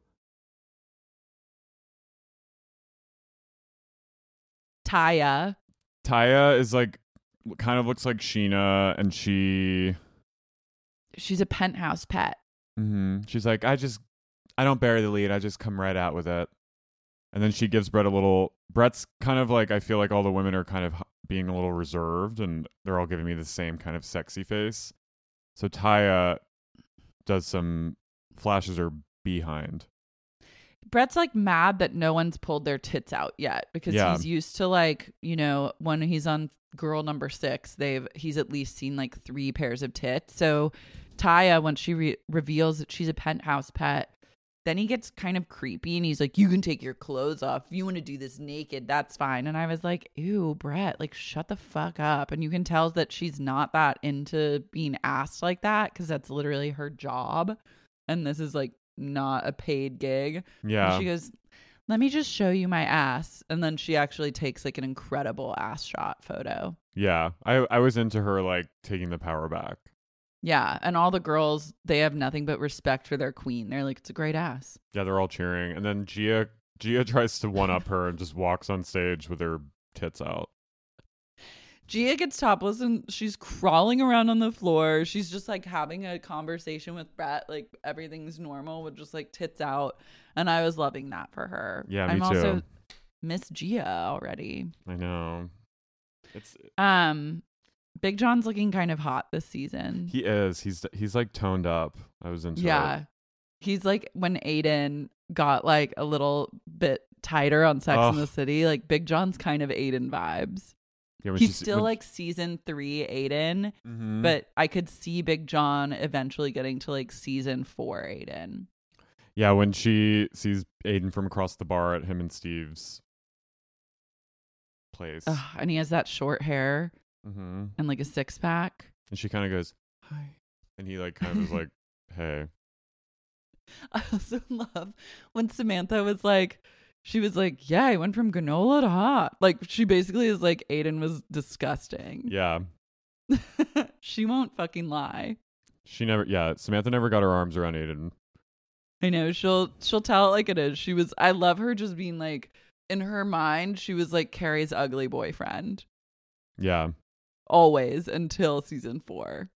Taya. Taya is like, kind of looks like Sheena, and she. She's a penthouse pet. hmm She's like, I just, I don't bury the lead. I just come right out with it. And then she gives Bret a little. Bret's kind of like, I feel like all the women are kind of being a little reserved and they're all giving me the same kind of sexy face. So Taya does some flashes her behind. Bret's like mad that no one's pulled their tits out yet because Yeah. he's used to like, you know, when he's on girl number 6, they've he's at least seen like 3 pairs of tits. So Taya when she re- reveals that she's a penthouse pet, then he gets kind of creepy and he's like, "You can take your clothes off. If you want to do this naked, that's fine." And I was like, "Ew, Bret, like shut the fuck up." And you can tell that she's not that into being asked like that cuz that's literally her job. And this is like not a paid gig. And Yeah. she goes, "Let me just show you my ass." And then she actually takes like an incredible ass shot photo. Yeah. I, I was into her like taking the power back. Yeah, and all the girls, they have nothing but respect for their queen. They're like, "It's a great ass." Yeah, they're all cheering. And then Gia Gia tries to one up her and just walks on stage with her tits out. Gia gets topless and she's crawling around on the floor. She's just like having a conversation with Bret, like everything's normal with just like tits out. And I was loving that for her. Yeah, me I'm also too. Miss Gia already. I know. It's Um Big John's looking kind of hot this season. he is. He's he's like toned up. I was into yeah. it. He's like when Aiden got like a little bit tighter on Sex in the City, like Big John's kind of Aiden vibes. Yeah, He's she's- still when- like season three Aiden, Mhm. but I could see Big John eventually getting to like season four Aiden. Yeah, when she sees Aiden from across the bar at him and Steve's place. Ugh, and he has that short hair hmm and like a six pack. And she kind of goes, "Hi," and he like kind of is like, "Hey." I also love when Samantha was like, she was like, yeah, I went from granola to hot. Like she basically is like, Aiden was disgusting. Yeah, she won't fucking lie. she never. Yeah, Samantha never got her arms around Aiden. I know she'll she'll tell it like it is. She was I love her just being like in her mind she was like Carrie's ugly boyfriend Yeah, always until season 4.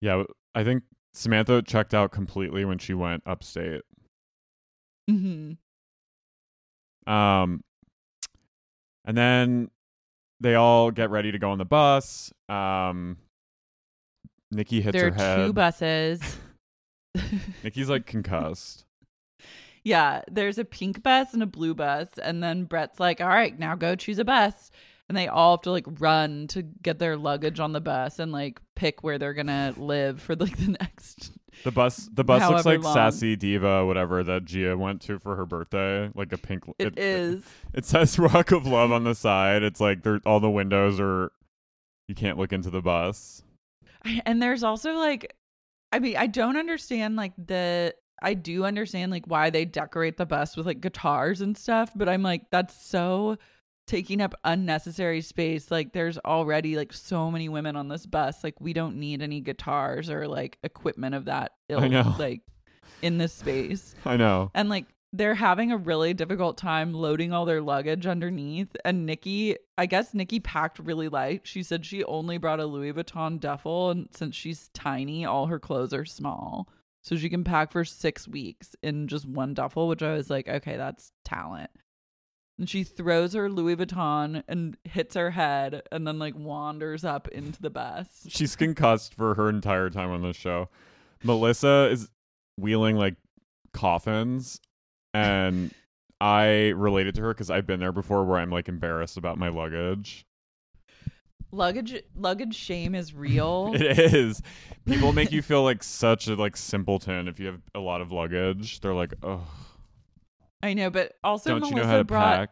yeah. I think Samantha checked out completely when she went upstate. Mhm. Um, and then they all get ready to go on the bus. Um, Nikki hits There her are two buses. Nikki's like concussed. yeah, there's a pink bus and a blue bus and then Bret's like, "All right, now go choose a bus." And they all have to like run to get their luggage on the bus and like pick where they're going to live for like the next The bus, the bus looks like long. sassy diva, whatever that Gia went to for her birthday, like a pink. It is. It, says "Rock of Love" on the side. It's like there, all the windows are. You can't look into the bus. And there's also like i mean i don't understand like the i do understand like why they decorate the bus with like guitars and stuff but i'm like that's so taking up unnecessary space like there's already like so many women on this bus like we don't need any guitars or like equipment of that ilk, I know. like in this space I know. and like they're having a really difficult time loading all their luggage underneath. And Nikki, I guess Nikki packed really light. She said she only brought a Louis Vuitton duffel, and since she's tiny, all her clothes are small. So she can pack for six weeks in just one duffel, which I was like, okay, that's talent. And she throws her Louis Vuitton and hits her head and then like wanders up into the bus. She's concussed for her entire time on this show. Melissa is wheeling like coffins, and I related to her because I've been there before, where I'm like embarrassed about my luggage. Luggage luggage shame is real. It is. People make you feel like such a like simpleton if you have a lot of luggage. They're like, oh, I know, but also don't Melissa you know how to brought pack?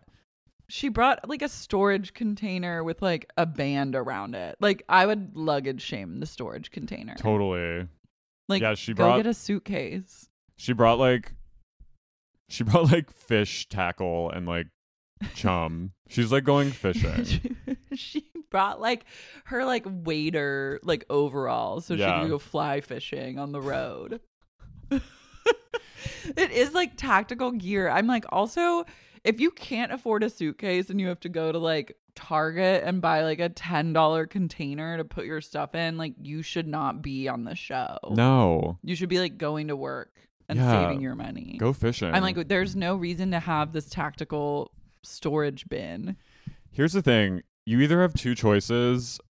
she brought like a storage container with like a band around it. Like I would luggage shame the storage container. Totally. Like, Yeah, she go brought- get a suitcase. She brought like she brought like fish tackle and like chum. She's like going fishing. she brought like her like waiter like overalls so she Yeah. could go fly fishing on the road. it is like tactical gear. I'm like also if you can't afford a suitcase and you have to go to like Target and buy like a $10 container to put your stuff in, like you should not be on the show. no. You should be like going to work and Yeah. saving your money. Go fishing. I'm like there's no reason to have this tactical storage bin. Here's the thing. You either have two choices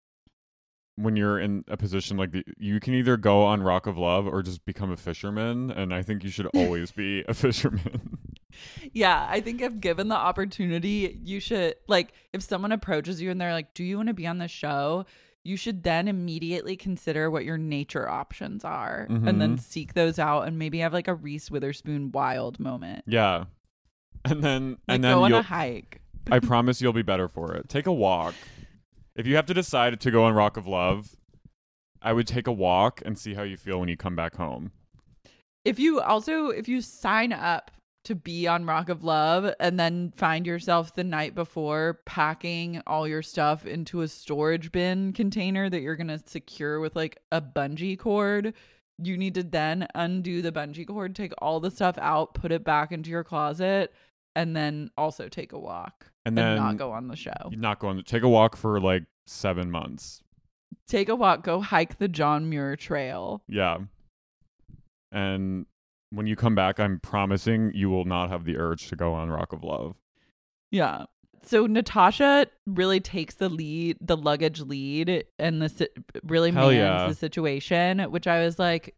when you're in a position like the, you can either go on Rock of Love or just become a fisherman and I think you should always be a fisherman. Yeah, I think if given the opportunity, you should like if someone approaches you and they're like, "Do you want to be on the show?" You should then immediately consider what your nature options are and then Mhm. seek those out and maybe have like a Reese Witherspoon wild moment. yeah. And then Like and then go on a hike. I promise you'll be better for it. Take a walk. If you have to decide to go on Rock of Love, I would take a walk and see how you feel when you come back home. If you also if you sign up to be on Rock of Love and then find yourself the night before packing all your stuff into a storage bin container that you're going to secure with like a bungee cord, you need to then undo the bungee cord, take all the stuff out, put it back into your closet, and then also take a walk And then and not go on the show. Not going to take a walk for like seven months. Take a walk, go hike the John Muir Trail. Yeah. And when you come back, I'm promising you will not have the urge to go on Rock of Love. Yeah. So Natasha really takes the lead, the luggage lead, and this si- really Hell mans yeah. the situation. Which I was like,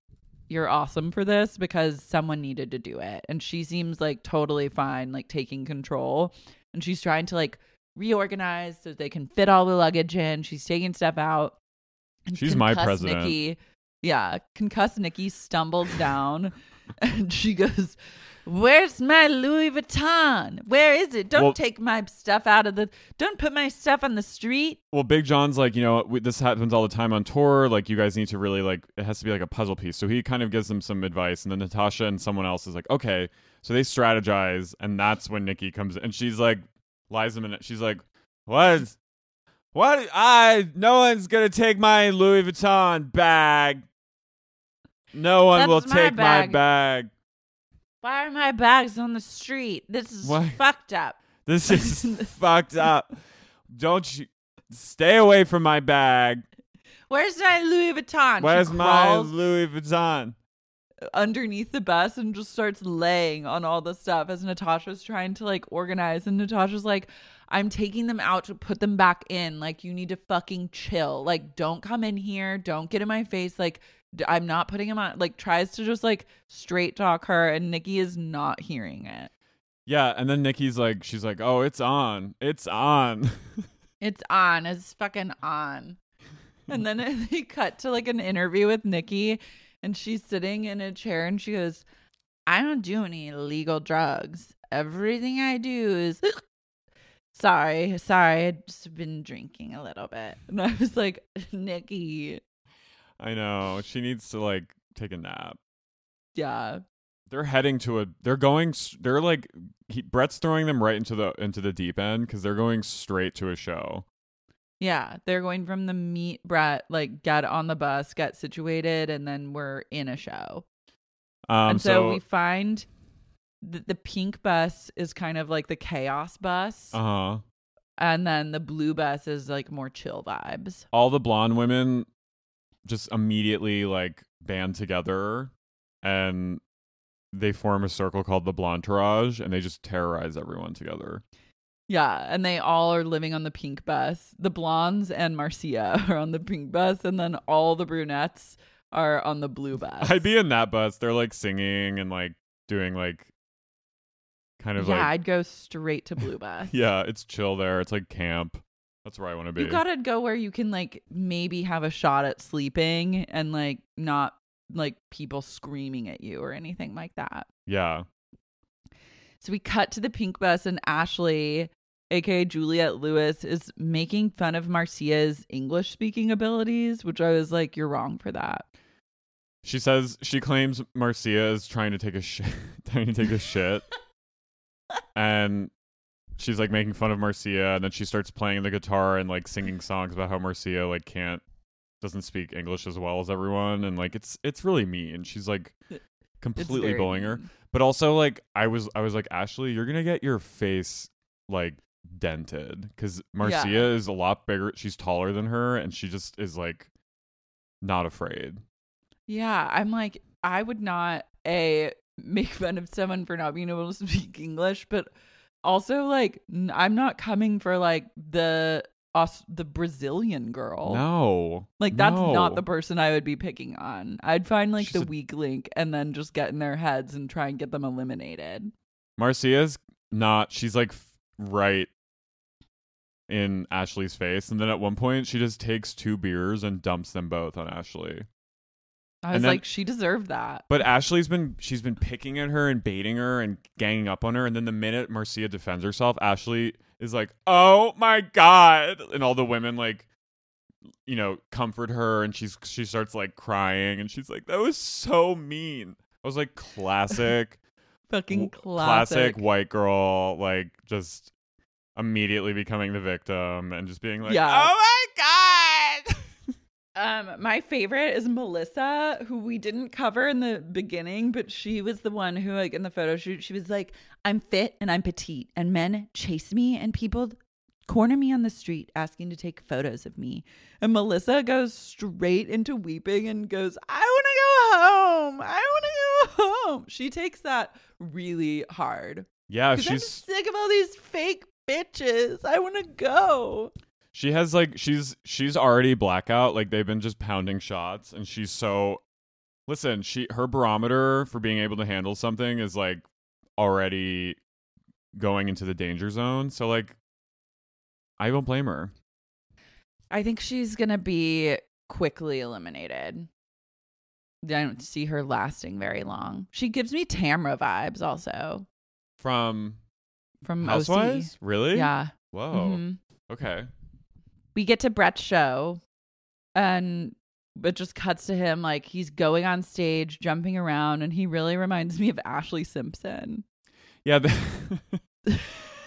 "You're awesome for this because someone needed to do it," and she seems like totally fine, like taking control, and she's trying to like reorganize so they can fit all the luggage in. She's taking stuff out. And She's my president. Nikki, yeah, concussed Nikki stumbles down, and she goes. Where's my Louis Vuitton? Where is it? Don't Well- take my stuff out of the. Don't put my stuff on the street. Well, Big John's like, you know, we, this happens all the time on tour. Like, you guys need to really like, it has to be like a puzzle piece. So he kind of gives them some advice, and then Natasha and someone else is like, okay. So they strategize, and that's when Nikki comes, in, and she's like, lies a minute. She's like, what? What? I no one's gonna take my Louis Vuitton bag. No one will my take my bag." Why are my bags on the street? This is Why? fucked up. This is fucked up. Don't you stay away from my bag. Where's my Louis Vuitton? She Where's my crawls Louis Vuitton? underneath the bus and just starts laying on all the stuff as Natasha's trying to like organize. And Natasha's like, I'm taking them out to put them back in. Like, you need to fucking chill. Like, don't come in here. Don't get in my face. Like, I'm not putting him on. Like, tries to just like straight talk her. And Nikki is not hearing it. Yeah, and then Nikki's like, she's like, oh, it's on, it's on. It's on. It's fucking on. And then they cut to like an interview with Nikki, and she's sitting in a chair and she goes, I don't do any illegal drugs. Everything I do is. Sorry, sorry. I've just been drinking a little bit. And I was like, Nikki. I know she needs to like take a nap. Yeah. They're heading to a. They're going. They're like. He, Bret's throwing them right into the into the deep end because they're going straight to a show. Yeah. They're going from the meet Bret, like, get on the bus, get situated, and then we're in a show. Um, and so, so, we find that the pink bus is kind of like the chaos bus, uh huh. and then the blue bus is like more chill vibes. All the blonde women just immediately like band together, and they form a circle called the Blontourage, and they just terrorize everyone together. Yeah, and they all are living on the pink bus. The blondes and Marcia are on the pink bus, and then all the brunettes are on the blue bus. I'd be in that bus. They're like singing and like doing like kind of like yeah, like I'd go straight to blue bus. yeah, it's chill there. It's like camp. That's where I want to be. You gotta go where you can like maybe have a shot at sleeping and like not like people screaming at you or anything like that. yeah. So we cut to the pink bus, and Ashley, aka Juliette Lewis, is making fun of Marcia's English speaking abilities, which I was like, you're wrong for that. She says she claims Marcia is trying to take a shit, trying to take a shit, and she's like making fun of Marcia, and then she starts playing the guitar and like singing songs about how Marcia like can't doesn't speak English as well as everyone, and like it's it's really mean. She's like completely bullying her, but also like I was I was like Ashley, you're gonna get your face like dented because Marcia Yeah. is a lot bigger. She's taller than her, and she just is like not afraid. Yeah, I'm like, I would not a make fun of someone for not being able to speak English, but also like n- I'm not coming for like the us the Brazilian girl. No, Like that's no. not the person I would be picking on. I'd find like She's the a- weak link and then just get in their heads and try and get them eliminated. Marcia's not. She's like f- right in Ashley's face, and then at one point she just takes two beers and dumps them both on Ashley. I was then- like, she deserved that. But Ashley's been she's been picking at her and baiting her and ganging up on her, and then the minute Marcia defends herself, Ashley is like, "Oh my god!" and all the women like. You know, comfort her, and she's she starts like crying, and she's like, "That was so mean." I was like, "Classic, Fucking w- classic. white girl, like just immediately becoming the victim and just being like, Yeah. "Oh my god!" Um, my favorite is Melissa, who we didn't cover in the beginning, but she was the one who, like, in the photo shoot, she was like, "I'm fit and I'm petite, and men chase me, and people corner me on the street asking to take photos of me." And Melissa goes straight into weeping and goes, "I want to go home. I want to go home." She takes that really hard. yeah, 'Cause I'm she's sick of all these fake bitches. I want to go. She has like she's she's already blackout. Like they've been just pounding shots, and she's so. Listen, she her barometer for being able to handle something is like already going into the danger zone. So like, I don't blame her. I think she's gonna be quickly eliminated. I don't see her lasting very long. She gives me Tamra vibes also From from Housewives, really? Yeah. Whoa. Mhm. Okay. We get to Bret's show and it just cuts to him like he's going on stage, jumping around, and he really reminds me of Ashlee Simpson. Yeah. The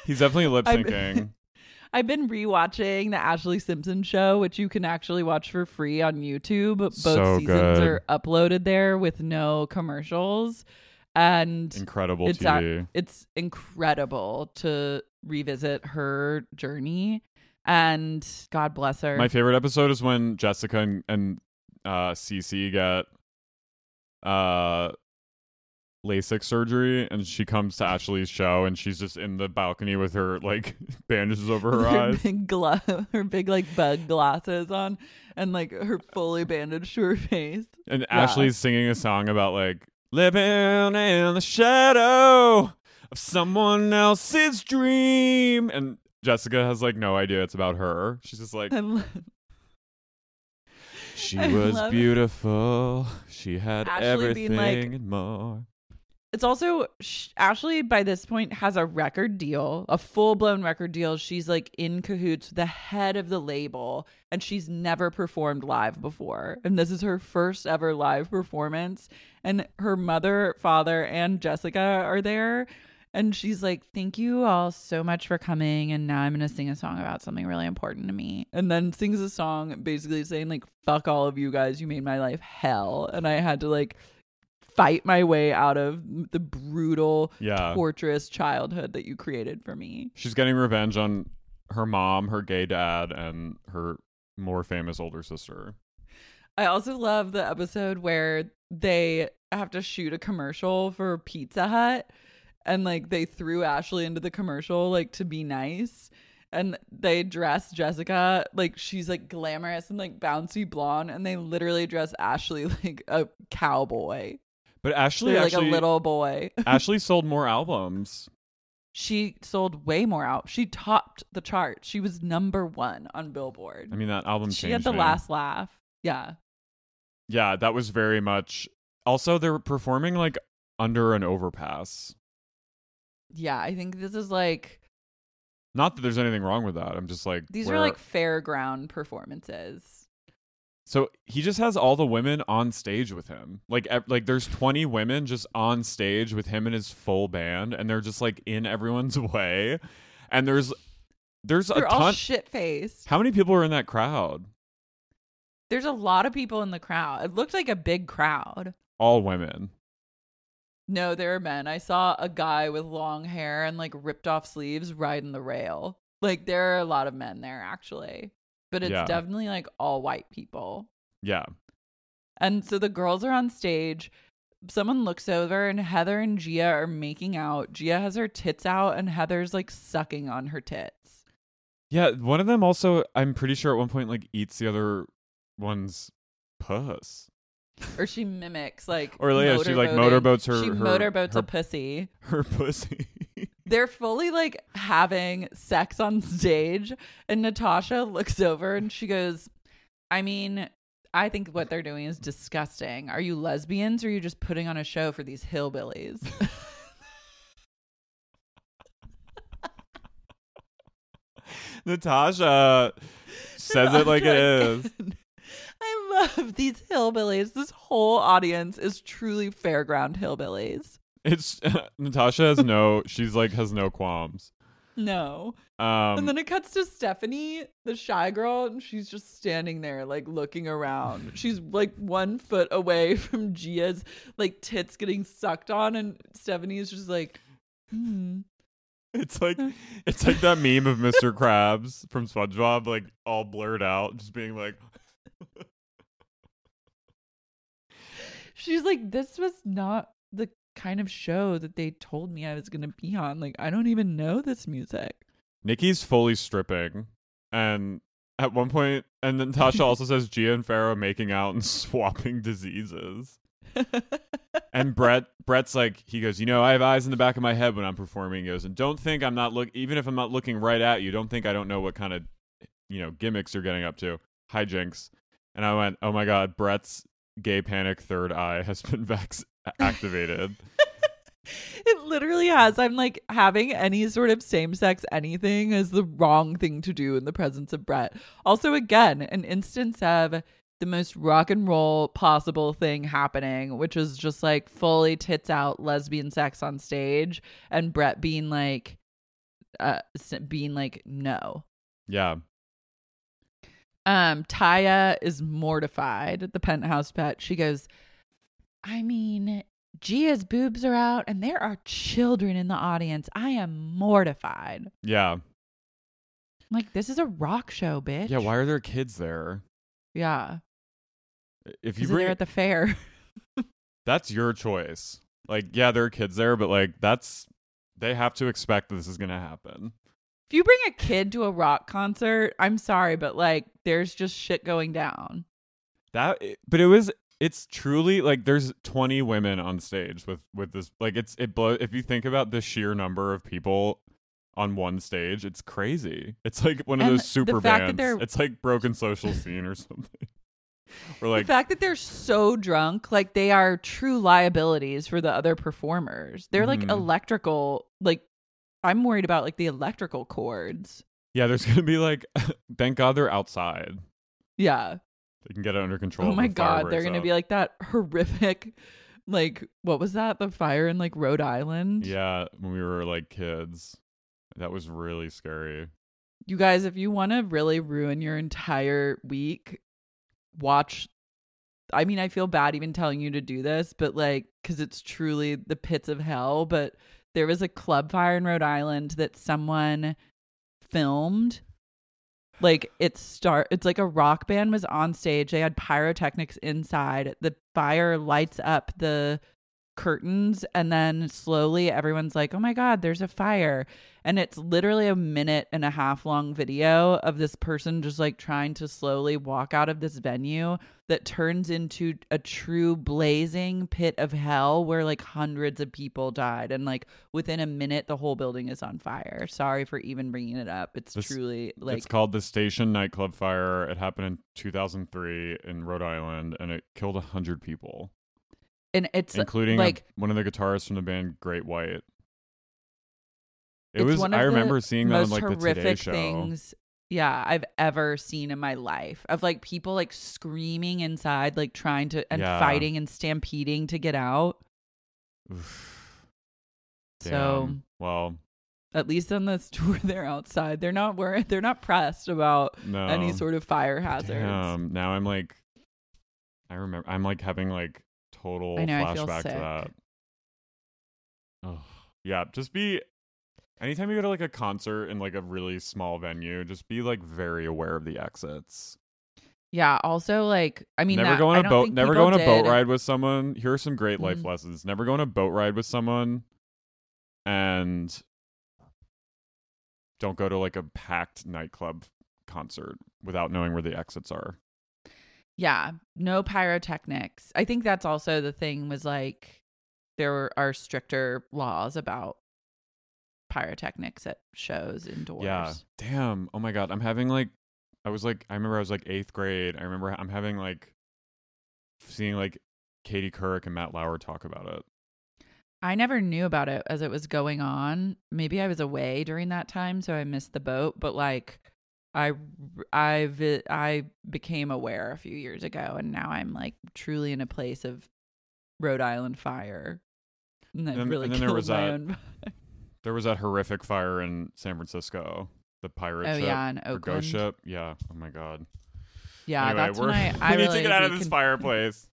he's definitely lip syncing. I've been rewatching the Ashlee Simpson show, which you can actually watch for free on YouTube. Both So seasons good. are uploaded there with no commercials. And Incredible it's TV. it's incredible to revisit her journey. And God bless her. My favorite episode is when Jessica and, and uh Cece get uh LASIK surgery and she comes to Ashlee's show and she's just in the balcony with her like bandages over her her eyes. big gla- her big like bug glasses on, and like her fully bandaged to her face. And Yeah. Ashlee's singing a song about like living in the shadow of someone else's dream and Jessica has like no idea it's about her. She's just like lo- she I was love it. beautiful. She had Ashlee everything like- and more. It's also sh- Ashlee by this point has a record deal, a full blown record deal. She's like in cahoots, with the head of the label, and she's never performed live before. And this is her first ever live performance. And her mother, father, and Jessica are there. And she's like, Thank you all so much for coming. And now I'm going to sing a song about something really important to me. And then sings a song basically saying, like, fuck all of you guys. You made my life hell. And I had to, like, fight my way out of the brutal, Yeah. torturous childhood that you created for me. She's getting revenge on her mom, her gay dad, and her more famous older sister. I also love the episode where they have to shoot a commercial for Pizza Hut and like they threw Ashlee into the commercial like to be nice. And they dress Jessica like she's like glamorous and like bouncy blonde, and they literally dress Ashlee like a cowboy. But Ashlee They're like actually a little boy. Ashlee sold more albums. she sold way more out. She topped the chart. She was number one on Billboard. I mean that album she had the me. last laugh. Yeah. Yeah, that was very much also they're performing like under an overpass. Yeah. I think this is like, Not that there's anything wrong with that. I'm just like these where- are like fairground performances. So he just has all the women on stage with him. Like like there's 20 women just on stage with him and his full band and they're just like in everyone's way. And there's there's a They're all ton shit faced. How many people are in that crowd? There's a lot of people in the crowd. It looked like a big crowd. All women. No, there are men. I saw a guy with long hair and like ripped off sleeves riding the rail. Like there are a lot of men there actually. But it's Yeah. definitely like all white people. Yeah. And so the girls are on stage. Someone looks over and Heather and Gia are making out. Gia has her tits out and Heather's like sucking on her tits. Yeah, one of them also I'm pretty sure at one point like eats the other one's puss. Or she mimics like Or, yeah, she, like, motorboats her- She her- motorboats her- a pussy. Her pussy. They're fully like having sex on stage, and Natasha looks over and she goes, I mean, I think what they're doing is disgusting. Are you lesbians or are you just putting on a show for these hillbillies? Natasha says it like it is. I love these hillbillies. This whole audience is truly fairground hillbillies. It's Natasha has no she's like has no qualms. No. Um and then it cuts to Stephanie, the shy girl, and she's just standing there, like looking around. She's like one foot away from Gia's like tits getting sucked on, and Stephanie is just like, hmm. It's like it's like that meme of Mr. Krabs from SpongeBob, like all blurred out, just being like, She's like, this was not the kind of show that they told me I was gonna be on. Like, I don't even know this music. Nikki's fully stripping, and at one point, and then Tasha also says Gia and Pharaoh making out and swapping diseases. And Bret, Bret's like, he goes, you know, I have eyes in the back of my head when I'm performing. He goes, and don't think I'm not look, even if I'm not looking right at you, don't think I don't know what kind of, you know, gimmicks you're getting up to, hijinks. And I went, oh my god, Bret's gay panic third eye has been vax activated. It literally has. I'm like having any sort of same sex anything is the wrong thing to do in the presence of Bret. Also, again, an instance of the most rock and roll possible thing happening, which is just like fully tits out lesbian sex on stage, and Bret being like, uh, being like, no. yeah, Um, Taya is mortified. At the penthouse pet. She goes, I mean, Gia's boobs are out, and there are children in the audience. I am mortified. yeah, like, this is a rock show, bitch. yeah. Why are there kids there? Yeah, If you bring at the fair. that's your choice. Like, yeah, there are kids there, but like, that's they have to expect that this is gonna happen. If you bring a kid to a rock concert, I'm sorry, but like, there's just shit going down. That, but it was. It's truly like there's 20 women on stage with with this. Like, it's it blow. If you think about the sheer number of people on one stage, it's crazy. It's like one of And those super the fact that bands. It's like Broken Social Scene or something. or like, the fact that they're so drunk, like they are true liabilities for the other performers. They're like Mhm. electrical. Like, I'm worried about like the electrical cords. yeah, there's gonna be like. thank God they're outside. Yeah. They can get it under control. Oh my the god, they're gonna out. be like that horrific, like what was that? The fire in like Rhode Island. Yeah, when we were like kids, that was really scary. You guys, if you want to really ruin your entire week, watch. I mean, I feel bad even telling you to do this, but like, because it's truly the pits of hell. But there was a club fire in Rhode Island that someone filmed. Like it start it's like a rock band was on stage. They had pyrotechnics inside. The fire lights up the curtains and then slowly everyone's like, "Oh my god, there's a fire." And it's literally a minute and a half long video of this person just like trying to slowly walk out of this venue that turns into a true blazing pit of hell where like hundreds of people died and like within a minute the whole building is on fire. Sorry for even bringing it up. It's This- truly like it's called the Station Nightclub Fire. It happened in 2003 in Rhode Island, and it killed hundred people, and it's including a- like one of the guitarists from the band Great White. It was. I remember seeing that on like the Today Show. things. yeah I've ever seen in my life of like people like screaming inside, like trying to and Yeah. fighting and stampeding to get out. Oof. So Damn. well, at least on this tour, they're outside. They're not worried. They're not pressed about no. any sort of fire hazards. Damn. Now I'm like, I remember. I'm like having like total I know, I flashback to that. Oh yeah, just be. Anytime you go to like a concert in like a really small venue, just be like very aware of the exits. Yeah. Also, like, I mean, never that, go on a boat. Never go on a boat ride with someone. Here are some great life Mhm. lessons. Never go on a boat ride with someone, and don't go to like a packed nightclub concert without knowing where the exits are. Yeah, no pyrotechnics. I think that's also the thing was like there are stricter laws about pyrotechnics at shows indoors. Yeah. Damn. Oh my god. I'm having like I was like I remember I was like 8th grade. I remember I'm having like seeing like Katie Couric and Matt Lauer talk about it. I never knew about it as it was going on. Maybe I was away during that time, so I missed the boat. But like, I I I became aware a few years ago, and now I'm like truly in a place of Rhode Island fire. And that And- really and then there was that-. There was that horrific fire in San Francisco. The pirate Oh, ship. yeah, in Oakland. ghost ship. Yeah. Oh my god. yeah, anyway, that's when I I we need to get out of this fireplace.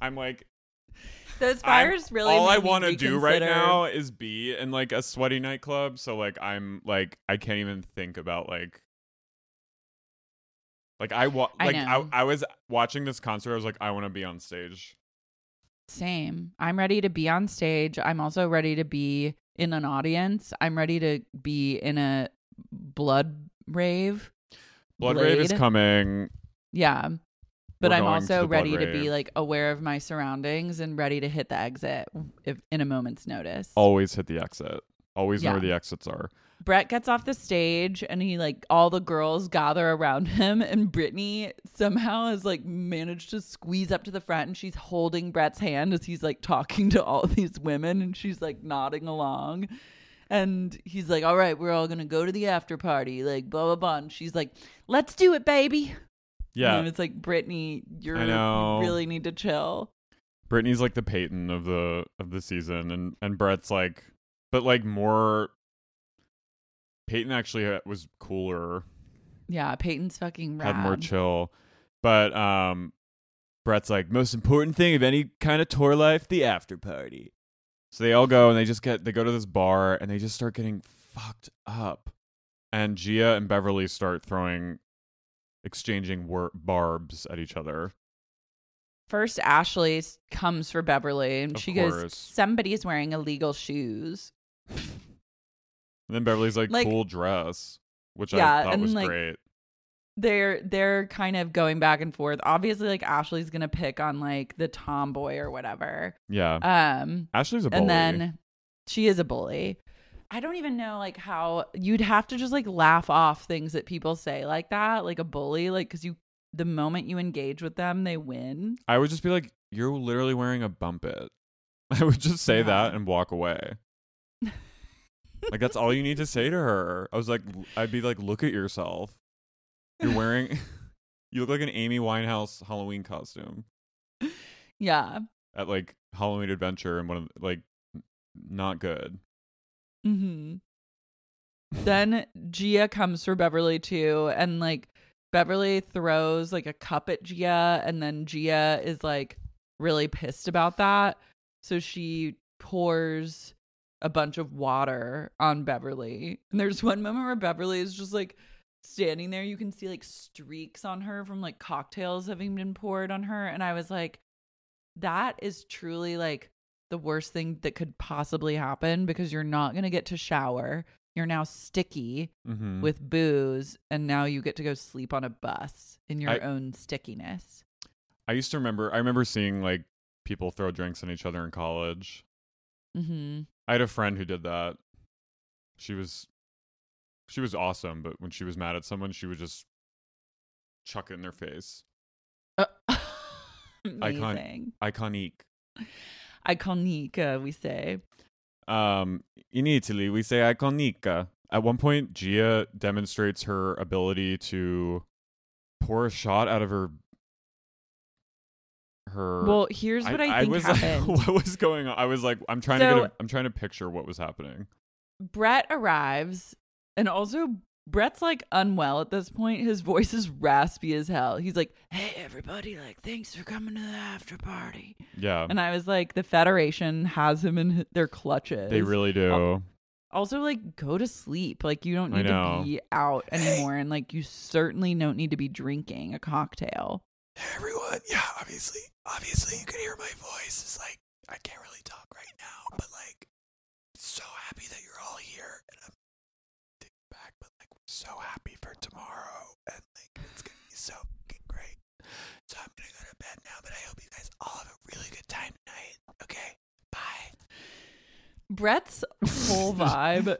I'm like Those I'm- fires really. all I want to do right now is be in like a sweaty nightclub. So like I'm like I can't even think about like like I wa- like I, know. I was watching this concert. I was like I want to be on stage. Same. I'm ready to be on stage. I'm also ready to be in an audience. I'm ready to be in a blood rave. Blood Rave is coming. Yeah. But We're I'm also ready to be like aware of my surroundings and ready to hit the exit if in a moment's notice. Always hit the exit. Always know where the exits are. Bret gets off the stage and he like all the girls gather around him and Brittany somehow has like managed to squeeze up to the front and she's holding Bret's hand as he's like talking to all these women and she's like nodding along. And he's like, All right, we're all gonna go to the after party, like blah blah blah. And she's like, Let's do it, baby. Yeah. And it's like, Brittany, you're you really need to chill. Brittany's like the Peyton of the of the season, and and Bret's like, but like more. Peyton actually uh, was cooler, Yeah, Peyton's fucking rad. had more chill, but um, Bret's like most important thing of any kind of tour life, the after party. So they all go and they just get they go to this bar and they just start getting fucked up, and Gia and Beverly start throwing, exchanging wor- barbs at each other. First, Ashley comes for Beverly and Of she goes, course. Somebody's wearing illegal shoes. And then Beverly's like, Like- cool dress, which Yeah, I thought and, was like, great. They're they're kind of going back and forth. Obviously, like Ashley's gonna pick on like the tomboy or whatever. Yeah. Um Ashley's a bully. and then she is a bully. I don't even know like how you'd have to just like laugh off things that people say like that, like a bully, like because you the moment you engage with them, they win. I would just be like, you're literally wearing a bumpit. I would just say Yeah. that and walk away. Like that's all you need to say to her. I was like, I'd be like, look at yourself. You're wearing, you look like an Amy Winehouse Halloween costume Yeah. at like Halloween Adventure and one of like, not good. hmm then Gia comes for Beverly too, and like Beverly throws like a cup at Gia, and then Gia is like really pissed about that. So she pours a bunch of water on Beverly. And there's one moment where Beverly is just like standing there. You can see like streaks on her from like cocktails having been poured on her. And I was like, that is truly like the worst thing that could possibly happen because you're not going to get to shower. You're now sticky Mm-hmm. with booze, and now you get to go sleep on a bus in your I- own stickiness. I used to remember, I remember seeing like people throw drinks on each other in college. Mm-hmm. I had a friend who did that. She was she was awesome, but when she was mad at someone, she would just chuck it in their face. Amazing. Iconic. Iconic, uh, we say. Um in Italy we say iconica. at one point, Gia demonstrates her ability to pour a shot out of her. Her. Well, here's what I, think was happened. Like, what was going on? I was like, I'm trying to So- get. A, I'm trying to picture what was happening. Bret arrives, and also Bret's like unwell at this point. His voice is raspy as hell. He's like, "Hey, everybody! Like, thanks for coming to the after party." Yeah, And I was like, the Federation has him in their clutches. they really do. Also, like, go to sleep. Like, you don't need to be out anymore, and like, you certainly don't need to be drinking a cocktail. Everyone. Yeah, obviously, obviously, you can hear my voice. It's like I can't really talk right now, but like, so happy that you're all here, and I'm taking back, but like, we're so happy for tomorrow, and like, it's gonna be so fucking great. So I'm gonna go to bed now, but I hope you guys all have a really good time tonight. Okay, bye. Bret's whole vibe.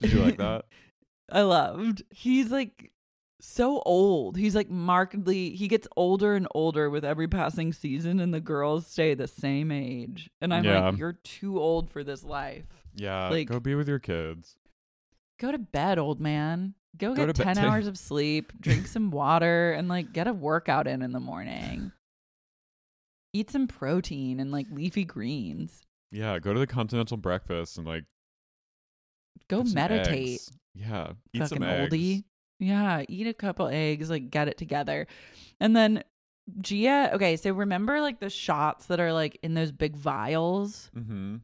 Did you like that? I loved. He's like so old. He's like markedly he gets older and older with every passing season and the girls stay the same age. And I'm Yeah. like you're too old for this life. Yeah, Like- go be with your kids. Go to bed, old man. Go, Go get to bed 10 too. hours of sleep, drink some water and like get a workout in in the morning. Eat some protein and like leafy greens. Yeah, go to the continental breakfast and like Go meditate. Yeah, eat fucking some eggs. oldie. Yeah, eat a couple eggs, like get it together. And then Gia, okay, so remember like the shots that are like in those big vials? Mm-hmm.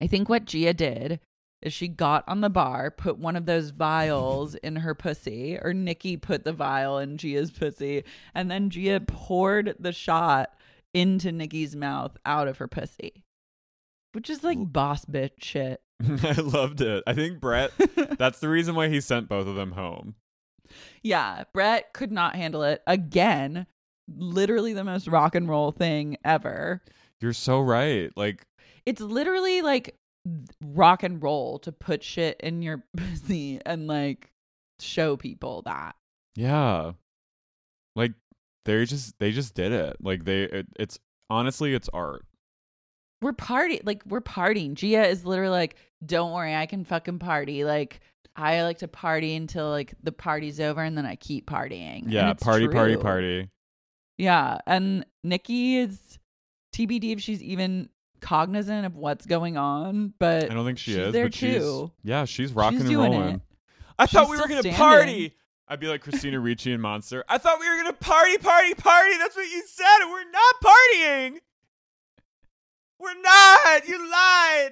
I think what Gia did is she got on the bar, put one of those vials in her pussy, or Nikki put the vial in Gia's pussy, and then Gia poured the shot into Nikki's mouth out of her pussy. Which is like boss bitch shit. I loved it. I think Bret. that's the reason why he sent both of them home. Yeah, Bret could not handle it again. Literally the most rock and roll thing ever. You're so right. Like, It's literally like rock and roll to put shit in your pussy and like show people that. yeah, like they just they just did it. Like they, it, it's honestly, it's art. We're party like we're partying. Gia is literally like, "Don't worry, I can fucking party." Like I like to party until like the party's over and then I keep partying. Yeah, party, party, true. party. Yeah, and Nikki is TBD if she's even cognizant of what's going on, but I don't think she she's is, there but she's too. yeah, she's rocking and rolling. it. I She's thought we were gonna standing. party. I'd be like Christina Ricci and Monster. I thought we were gonna party, party, party. That's what you said, and we're not partying. We're not. You lied.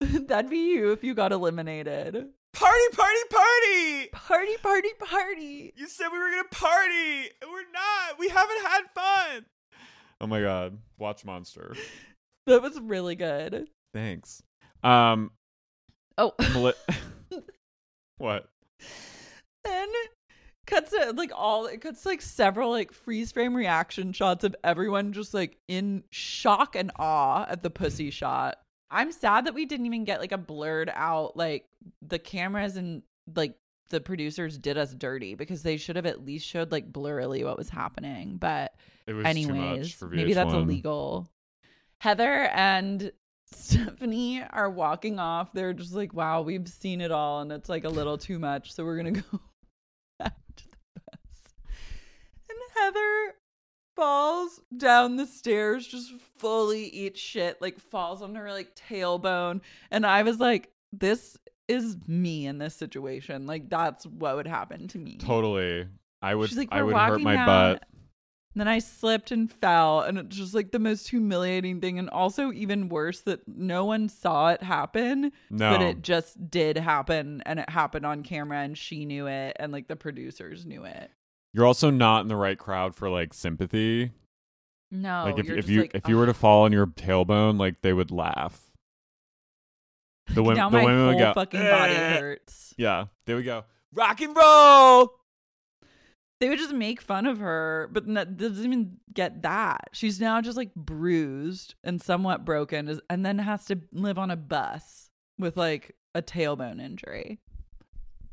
That'd be you if you got eliminated. Party, party, party. Party, party, party. You said we were gonna party, and we're not. We haven't had fun. Oh my god, watch Monster. That was really good. Thanks. Um, Oh, what? then cuts to like all it cuts to, like several like freeze frame reaction shots of everyone just like in shock and awe at the pussy shot. I'm sad that we didn't even get like a blurred out like the cameras and like the producers did us dirty because they should have at least showed like blurrily what was happening. But It was anyways, too much for maybe that's illegal. Heather and Stephanie are walking off. They're just like, wow, we've seen it all, and it's like a little too much. So we're gonna go back to the bus. And Heather falls down the stairs, just fully eats shit, like falls on her like tailbone. And I was like, this is me in this situation. Like that's what would happen to me. Totally. I would. She's like, I "We're would hurt my down." butt. And then I slipped and fell, and it's just like the most humiliating thing, and also even worse that no one saw it happen, No. but it just did happen, and it happened on camera, and she knew it, and like the producers knew it. You're also not in the right crowd for like sympathy. No, like if if you like, if you were to fall on your tailbone, like they would laugh. The women, now the my women would go. fucking body "Eh." hurts. Yeah, they would go. Rock and roll. They would just make fun of her, but that doesn't even get that. She's now just like bruised and somewhat broken, and then has to live on a bus with like a tailbone injury.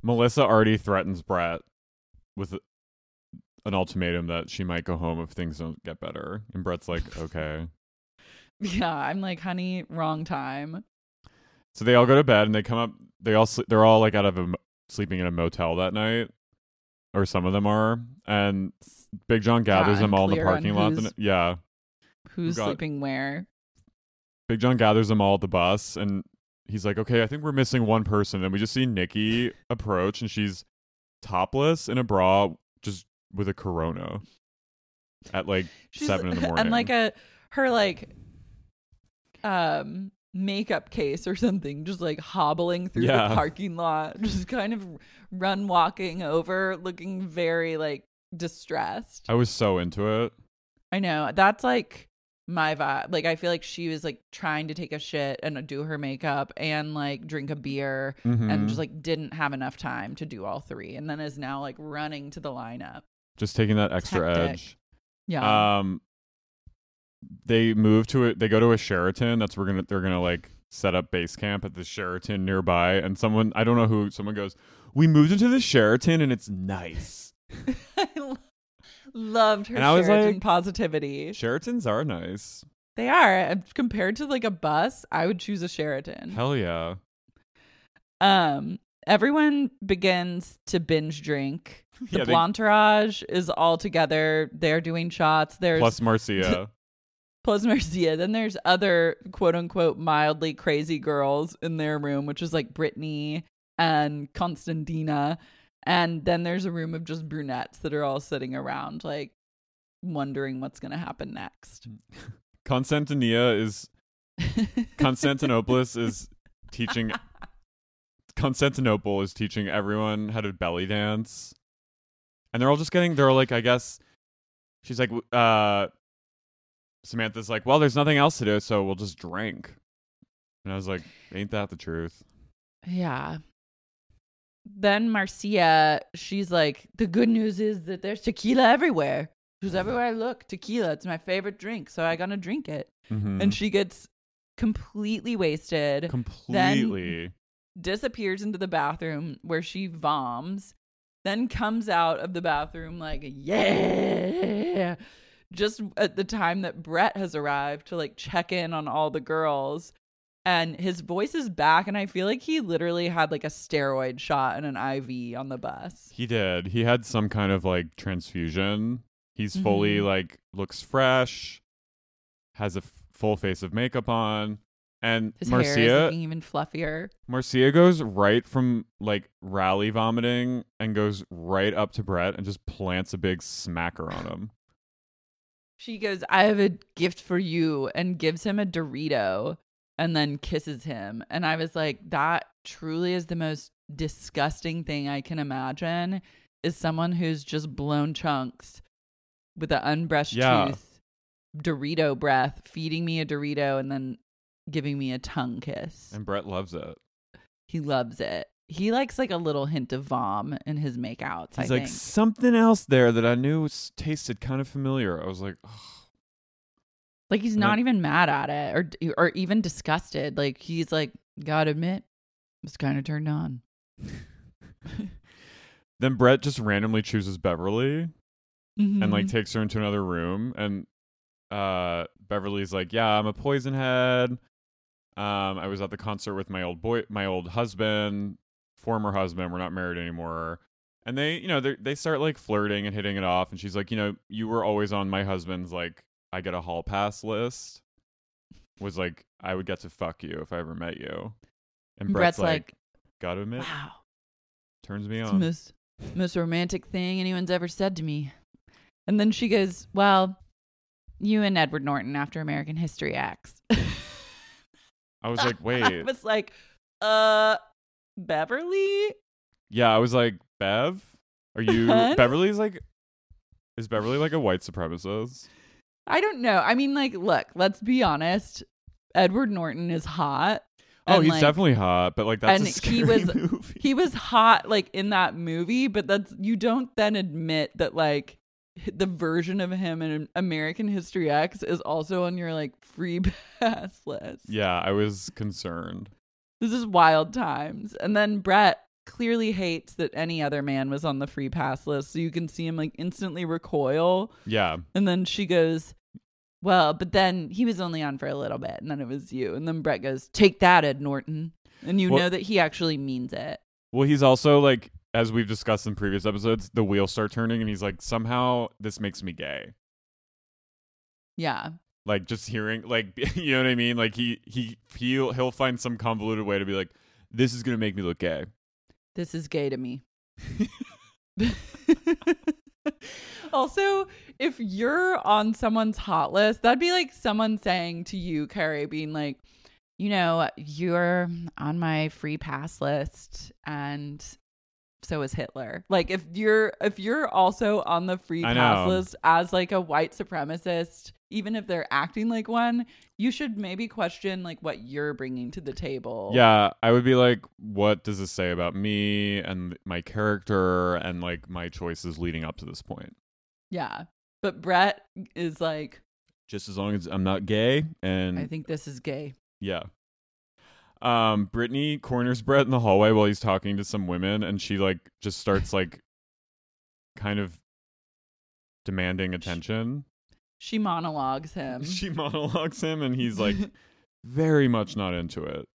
Melissa already threatens Bret with an ultimatum that she might go home if things don't get better, and Bret's like, okay. Yeah, I'm like, honey, wrong time. So they all go to bed and they come up. They all sleep, they're all like out of a sleeping in a motel that night, or some of them are. And Big John gathers Yeah, them all in the parking lot. who's- the- yeah, Who's got- sleeping where? Big John gathers them all at the bus, and he's like, "Okay, I think we're missing one person." And we just see Nikki approach, and she's topless in a bra, just with a Corona, at like She's- seven in the morning. And like a her like um makeup case or something, just like hobbling through Yeah. the parking lot, just kind of run walking over, looking very like distressed. I was so into it. I know. That's like my vibe. Like I feel like she was like trying to take a shit and do her makeup and like drink a beer Mhm. and just like didn't have enough time to do all three and then is now like running to the lineup. Just taking that extra Hectic. edge. Yeah. Um, they move to it. They go to a Sheraton. That's where gonna they're gonna like set up base camp at the Sheraton nearby. And someone I don't know who someone goes. We moved into the Sheraton and it's nice. I lo- loved her And I was Sheraton like- positivity. Sheratons are nice. They are compared to like a bus. I would choose a Sheraton. Hell yeah. Um, everyone begins to binge drink. The Yeah, they- is all together. They're doing shots. There's Plus Marcia. plus Marcia. Then there's other quote unquote mildly crazy girls in their room, which is like Brittany and Constantina. And then there's a room of just brunettes that are all sitting around, like wondering what's going to happen next. Constantinia is Constantinopolis is teaching Constantinople is teaching everyone how to belly dance. And they're all just getting they're like I guess she's like uh Samantha's like, "Well, there's nothing else to do, so we'll just drink." And I was like, "Ain't that the truth?" Yeah. Then Marcia, she's like, the good news is that there's tequila everywhere. Because everywhere I look, tequila, it's my favorite drink. So I gotta drink it. Mhm. And she gets completely wasted, completely disappears into the bathroom where she voms, then comes out of the bathroom like, yeah. Just at the time that Bret has arrived to like check in on all the girls. And his voice is back, and I feel like he literally had like a steroid shot and an IV on the bus. He did. He had some kind of like transfusion. He's fully Mhm. like looks fresh, has a f- full face of makeup on, and His hair is Marcia looking even fluffier. Marcia goes right from like rally vomiting and goes right up to Bret and just plants a big smacker on him. She goes, I have a gift for you, and gives him a Dorito and then kisses him. And I was like, that truly is the most disgusting thing I can imagine is someone who's just blown chunks with an unbrushed Yeah. tooth, Dorito breath, feeding me a Dorito and then giving me a tongue kiss. And Bret loves it. he loves it. He likes like a little hint of vom in his makeouts. He's I like think. something else there that I knew was, tasted kind of familiar. I was like. Like he's And not then- even mad at it or or even disgusted. Like he's like, gotta admit, was kind of turned on. then Bret just randomly chooses Beverly and like Mhm. takes her into another room and uh Beverly's like, "Yeah, I'm a poison head. Um I was at the concert with my old boy my old husband, former husband, we're not married anymore." And they, you know, they they start like flirting and hitting it off and she's like, "You know, you were always on my husband's like I get a hall pass list." Was like, "I would get to fuck you if I ever met you." And Bret's, Bret's like, like, "Gotta admit, wow, turns me it's on." the most most romantic thing anyone's ever said to me. And then she goes, "Well, you and Edward Norton after American History X." I was like, wait. I was like, uh, Beverly. Yeah, I was like, Bev, are you Beverly's like is Beverly like a white supremacist? I don't know. I mean, like, look, let's be honest. Edward Norton is hot. Oh, he's like, definitely hot, but like that's and a scary he was movie. he was hot like in that movie, but that's you don't then admit that like the version of him in American History X is also on your like free pass list. yeah, I was concerned. This is wild times. And then Bret clearly hates that any other man was on the free pass list, so you can see him like instantly recoil. Yeah. And then she goes, Well, but then he was only on for a little bit, and then it was you. And then Bret goes, "Take that, Ed Norton," and you Well- know that he actually means it. Well, he's also like, as we've discussed in previous episodes, the wheels start turning, and he's like, somehow this makes me gay. Yeah, Like just hearing, like, you know what I mean? Like he he he'll he'll find some convoluted way to be like, this is gonna make me look gay. this is gay to me. also, if you're on someone's hot list, that'd be like someone saying to you, Carrie, being like, you know, you're on my free pass list and so is Hitler. Like if you're if you're also on the free pass list as like a white supremacist, even if they're acting like one, you should maybe question like what you're bringing to the table. Yeah, I would be like, what does this say about me and my character and like my choices leading up to this point? Yeah. But Bret is like, Just as long as I'm not gay and I think this is gay. Yeah. Um, Brittany corners Bret in the hallway while he's talking to some women, and she like just starts like kind of demanding attention. She monologues him. She monologues him, and he's like very much not into it.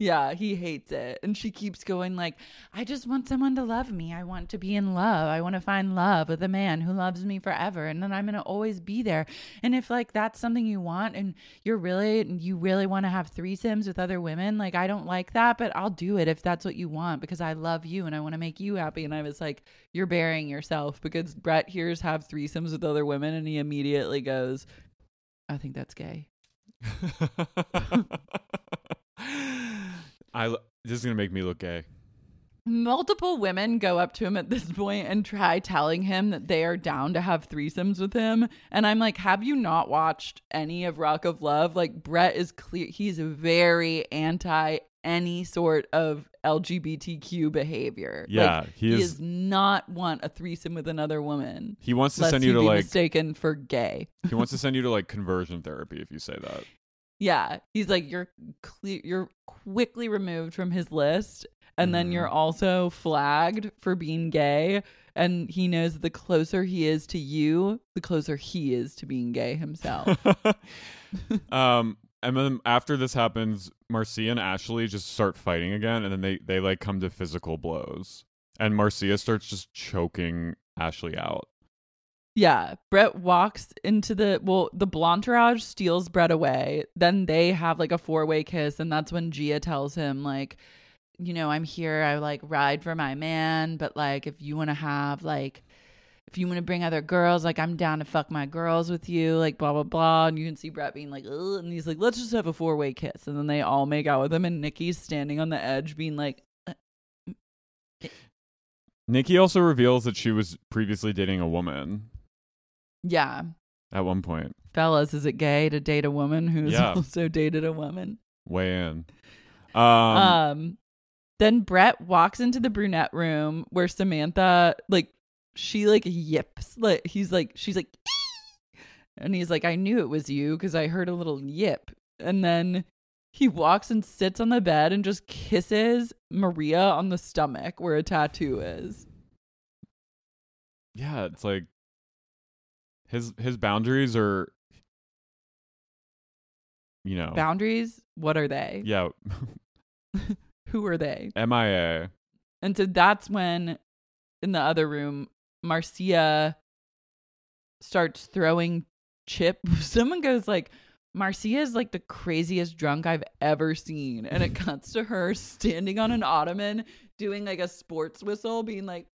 Yeah, he hates it. And she keeps going like, I just want someone to love me. I want to be in love. I want to find love with a man who loves me forever. And then I'm going to always be there. And if like that's something you want and you're really you really want to have threesomes with other women, like I don't like that, but I'll do it if that's what you want because I love you and I want to make you happy. And I was like, you're burying yourself because Bret hears have threesomes with other women and he immediately goes, I think that's gay. I this is gonna make me look gay. Multiple women go up to him at this point and try telling him that they are down to have threesomes with him. And I'm like, have you not watched any of Rock of Love? Like, Bret is clear, he's very anti any sort of LGBTQ behavior. Yeah, like, he he is- does not want a threesome with another woman. He wants to send you to be like mistaken for gay. he wants to send you to like conversion therapy if you say that. Yeah, he's like you're cle- you're quickly removed from his list, and then you're also flagged for being gay. And he knows the closer he is to you, the closer he is to being gay himself. um and then after this happens marcia and ashley just start fighting again and then they they like come to physical blows and marcia starts just choking ashley out yeah, Bret walks into the well, the Blanterage steals Bret away. Then they have like a four way kiss, and that's when Gia tells him like, you know, I'm here. I like ride for my man, but like if you want to have like if you want to bring other girls, like I'm down to fuck my girls with you, like blah blah blah. And you can see Bret being like, Ugh, and he's like, let's just have a four way kiss, and then they all make out with him, and Nikki's standing on the edge, being like, uh, nikki also reveals that she was previously dating a woman yeah, at one point fellas, is it gay to date a woman who's Yeah. also dated a woman? way in um, Um, then Bret walks into the brunette room where Samantha like she like yips like he's like she's like and he's like I knew it was you because I heard a little yip and then he walks and sits on the bed and just kisses Maria on the stomach where a tattoo is. yeah it's like his his boundaries are you know Boundaries, what are they? yeah Who are they? mia And so that's when in the other room, Marcia starts throwing chip. Someone goes like, Marcia is like the craziest drunk I've ever seen. And it cuts to her standing on an ottoman doing like a sports whistle, being like,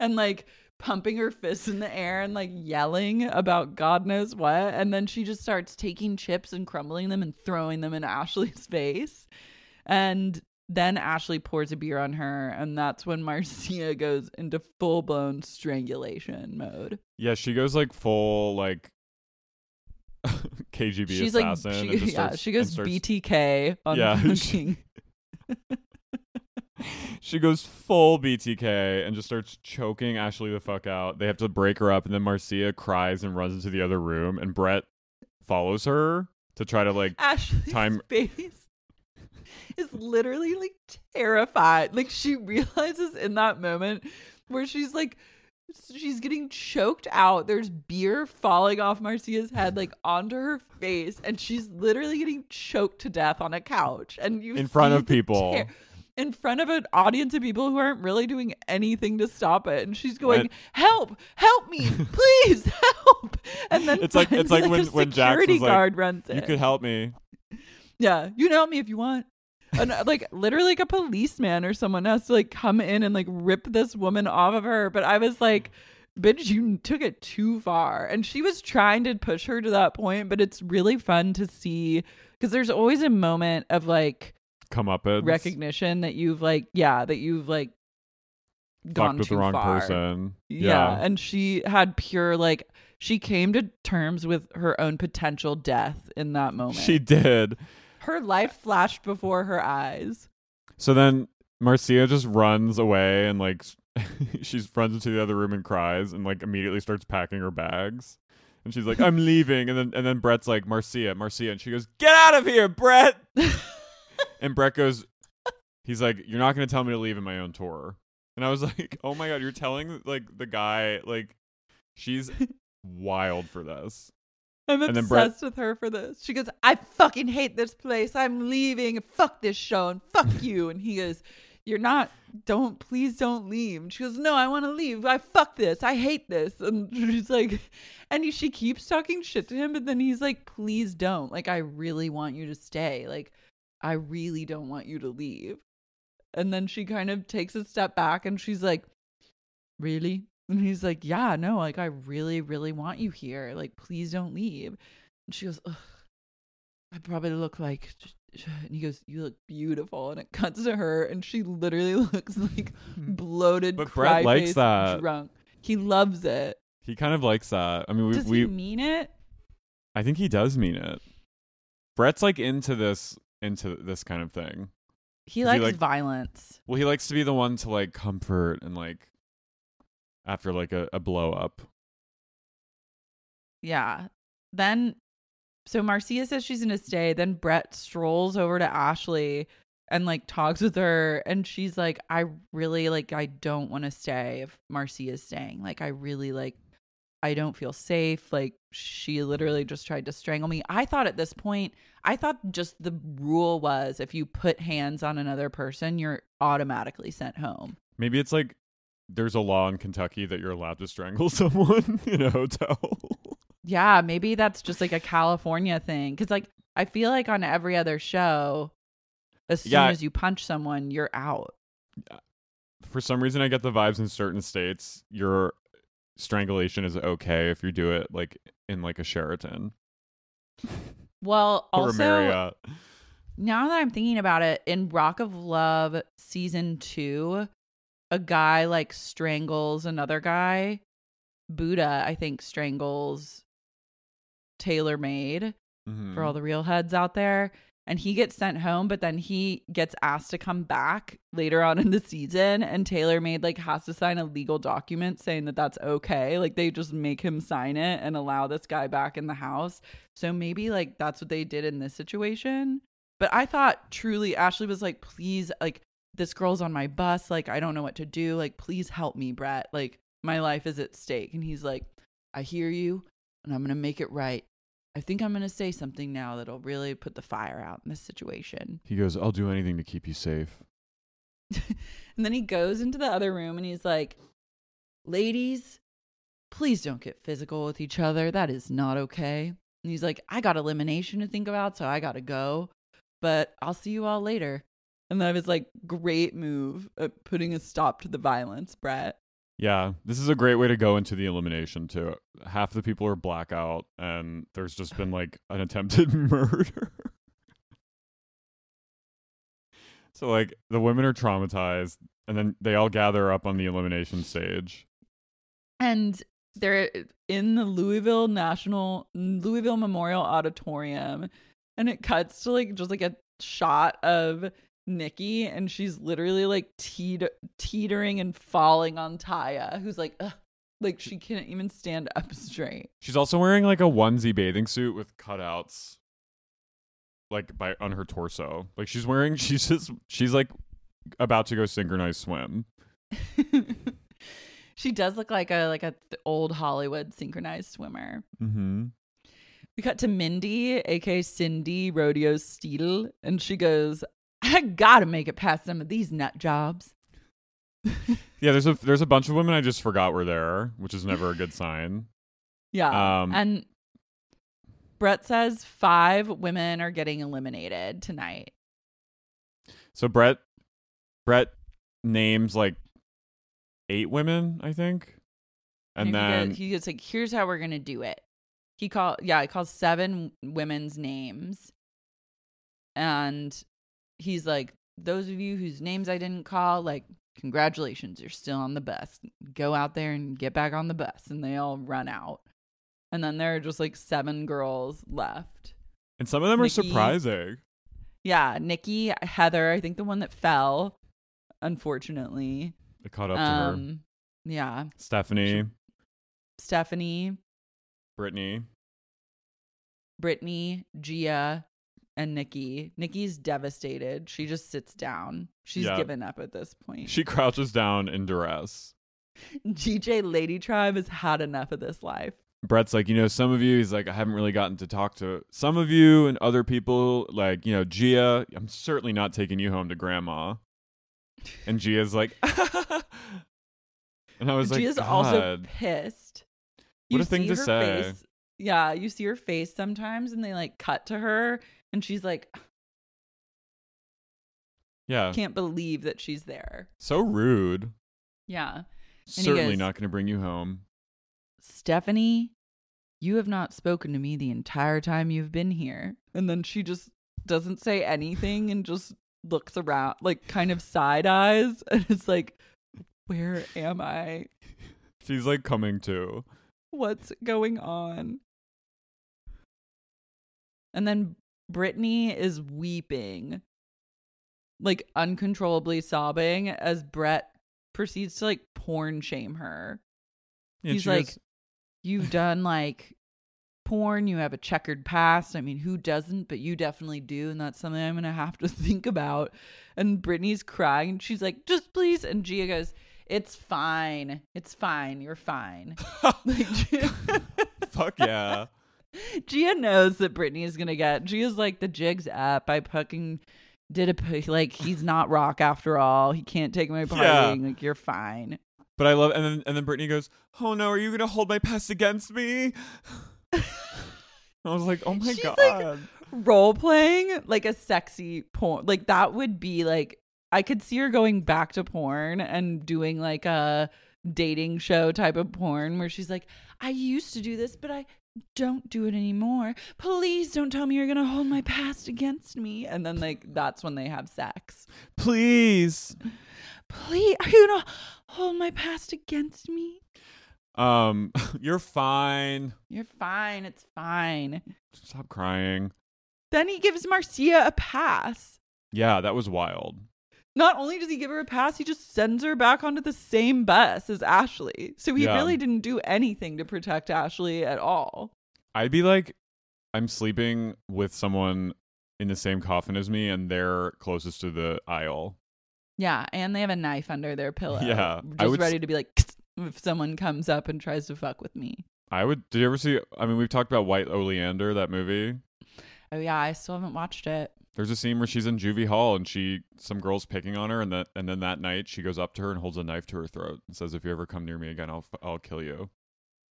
and like pumping her fists in the air and like yelling about God knows what. And then she just starts taking chips and crumbling them and throwing them in Ashley's face. And then Ashley pours a beer on her, and that's when Marcia goes into full blown strangulation mode. Yeah, she goes like full like KGB She's like, assassin. she, and just yeah, she goes starts- BTK on Yeah, fucking. She goes full BTK and just starts choking Ashley the fuck out. They have to break her up, and then Marcia cries and runs into the other room, and Bret follows her to try to like Ashley's time. face is literally like terrified. Like she realizes in that moment where she's like she's getting choked out. There's beer falling off Marcia's head, like onto her face, and she's literally getting choked to death on a couch. And you In front of people. tear- in front of an audience of people who aren't really doing anything to stop it. And she's going, Right. "Help! Help me! Please help!" And then It's like it's like finally when when security was like, guard runs in. "You could help me." Yeah, you can help me if you want. And uh, like literally like a policeman or someone has to like come in and like rip this woman off of her. But I was like, bitch, you took it too far. And she was trying to push her to that point, but it's really fun to see because there's always a moment of like Come up it. recognition that you've like, yeah, that you've like gone with too the wrong far. person. Yeah. And she had pure like she came to terms with her own potential death in that moment. She did. her life flashed before her eyes. So then Marcia just runs away and like she runs into the other room and cries and like immediately starts packing her bags. And she's like, "I'm leaving." And then and then Bret's like, "Marcia, Marcia," and she goes, "Get out of here, Bret." and Bret goes, he's like, "You're not going to tell me to leave in my own tour." And I was like, "Oh my god, you're telling like the guy like she's wild for this." I'm And then obsessed Bret- with her for this. She goes, I fucking hate this place. I'm leaving. Fuck this show and fuck you. And he goes, You're not, don't, please don't leave. And she goes, No, I want to leave. I fuck this. I hate this. And she's like, and he, she keeps talking shit to him, but then he's like, Please don't. Like, I really want you to stay. Like, I really don't want you to leave. And then she kind of takes a step back and she's like, Really? And he's like, Yeah, no, like I really, really want you here. Like, please don't leave. And she goes, Ugh, I probably look like and he goes, You look beautiful. And it cuts to her and she literally looks like hmm. bloated, But Bret likes cry-faced that. drunk. He loves it. He kind of likes that. I mean, we Does we he mean it? I think he does mean it. Bret's like into this into this kind of thing. He likes he like- violence. Well, he likes to be the one to like comfort and like after like a, a blow up. Yeah. Then, so Marcia says she's going to stay. Then Bret strolls over to Ashley and like talks with her. And she's like, I really like, I don't want to stay if Marcia's staying. Like, I really like, I don't feel safe. Like, she literally just tried to strangle me. I thought at this point, I thought just the rule was if you put hands on another person, you're automatically sent home. Maybe it's like there's a law in Kentucky that you're allowed to strangle someone in a hotel. Yeah, maybe that's just like a California thing. Cause like I feel like on every other show, as soon Yeah. as you punch someone, you're out. Uh, for some reason, I get the vibes in certain states your strangulation is okay if you do it like in like a Sheraton Well, also Marriott. now that I'm thinking about it, in Rock of Love season two, a guy like strangles another guy. Buddha, I think, strangles Taylor Made. Mhm. for all the real heads out there. And he gets sent home, but then he gets asked to come back later on in the season. And Taylor made like has to sign a legal document saying that that's okay. Like they just make him sign it and allow this guy back in the house. So maybe like that's what they did in this situation. But I thought truly Ashley was like, please, like this girl's on my bus. Like I don't know what to do. Like please help me, Bret. Like my life is at stake. And he's like, I hear you and I'm to make it right. I think I'm going to say something now that'll really put the fire out in this situation. He goes, "I'll do anything to keep you safe." And then he goes into the other room and he's like, Ladies, please don't get physical with each other. That is not okay. And he's like, I got elimination to think about, so I got to go, but I'll see you all later. And that was like, great move at putting a stop to the violence, Bret. Yeah, this is a great way to go into the elimination too. Half the people are blackout, and there's just been like an attempted murder. so like the women are traumatized, and then they all gather up on the elimination stage. and they're in the Louisville National Louisville Memorial Auditorium and it cuts to like just like a shot of Nikki and she's literally like teeter- teetering and falling on Taya who's like Ugh. like she can't even stand up straight. She's also wearing like a onesie bathing suit with cutouts, like by on her torso. Like she's wearing, she's just, she's like about to go synchronized swim. She does look like a like a th- old Hollywood synchronized swimmer. Mm-hmm. We cut to Mindy, aka Cindy Rodeo Steele, and she goes, "I gotta make it past some of these nut jobs." Yeah, there's a there's a bunch of women I just forgot were there, which is never a good sign. Yeah. Um, and Bret says five women are getting eliminated tonight. So Bret Bret names like eight women, I think. And he then goes, he goes like, "Here's how we're gonna do it." He call yeah, he calls seven women's names, and he's like, "Those of you whose names I didn't call, like, congratulations, you're still on the bus. Go out there and get back on the bus." And they all run out, and then there are just like seven girls left. and some of them are surprising. Yeah, Nikki, Heather, I think the one that fell, unfortunately. They caught up to her. Um, yeah, Stephanie, Stephanie, Brittany. Brittany, Gia, and Nikki. Nikki's devastated. She just sits down. She's Yeah. given up at this point. She crouches down in duress. DJ Lady Tribe has had enough of this life. Bret's like, you know, some of you, he's like, I haven't really gotten to talk to some of you and other people, like, you know, Gia, I'm certainly not taking you home to grandma. And Gia's like, and I was like, Gia's also pissed. What You a thing to say. Face, yeah, you see her face sometimes, and they like cut to her, and she's like, yeah, can't believe that she's there. so rude. Yeah. he Certainly goes- not going to bring you home. Stephanie, you have not spoken to me the entire time you've been here. And then she just doesn't say anything and just looks around, like kind of side eyes. And it's like, where am I? She's like coming to. What's going on? And then Brittany is weeping, like uncontrollably sobbing as Bret proceeds to like porn shame her. He's like, goes- You've done like porn, you have a checkered past. I mean, who doesn't? But you definitely do. And that's something I'm going to have to think about. And Brittany's crying. And she's like, Just please. And Gia goes, It's fine. It's fine. You're fine. like, fuck yeah. Gia knows that Brittany is going to get. Gia's like, The jig's up. I fucking did a, like, he's not rock after all. He can't take my partying. Like, you're fine. But I love, and then and then Brittany goes, "Oh no, are you gonna hold my past against me?" I was like, "Oh my She's god!" like role playing like a sexy porn. Like that would be like I could see her going back to porn and doing like a dating show type of porn where she's like, I used to do this, but I don't do it anymore. Please don't tell me you're gonna hold my past against me. And then like that's when they have sex. Please. Please are you gonna hold my past against me? Um, you're fine. You're fine, it's fine. Stop crying. Then he gives Marcia a pass. Yeah, that was wild. Not only does he give her a pass, he just sends her back onto the same bus as Ashley. So he Yeah. really didn't do anything to protect Ashley at all. I'd be like, I'm sleeping with someone in the same coffin as me, and they're closest to the aisle. Yeah, and they have a knife under their pillow. Yeah, just would s- ready to be like if someone comes up and tries to fuck with me. I would. Did you ever see? I mean, we've talked about White Oleander, that movie. Oh yeah, I still haven't watched it. There's a scene where she's in juvie hall and she some girl's picking on her, and that and then that night she goes up to her and holds a knife to her throat and says, "If you ever come near me again, I'll I'll kill you."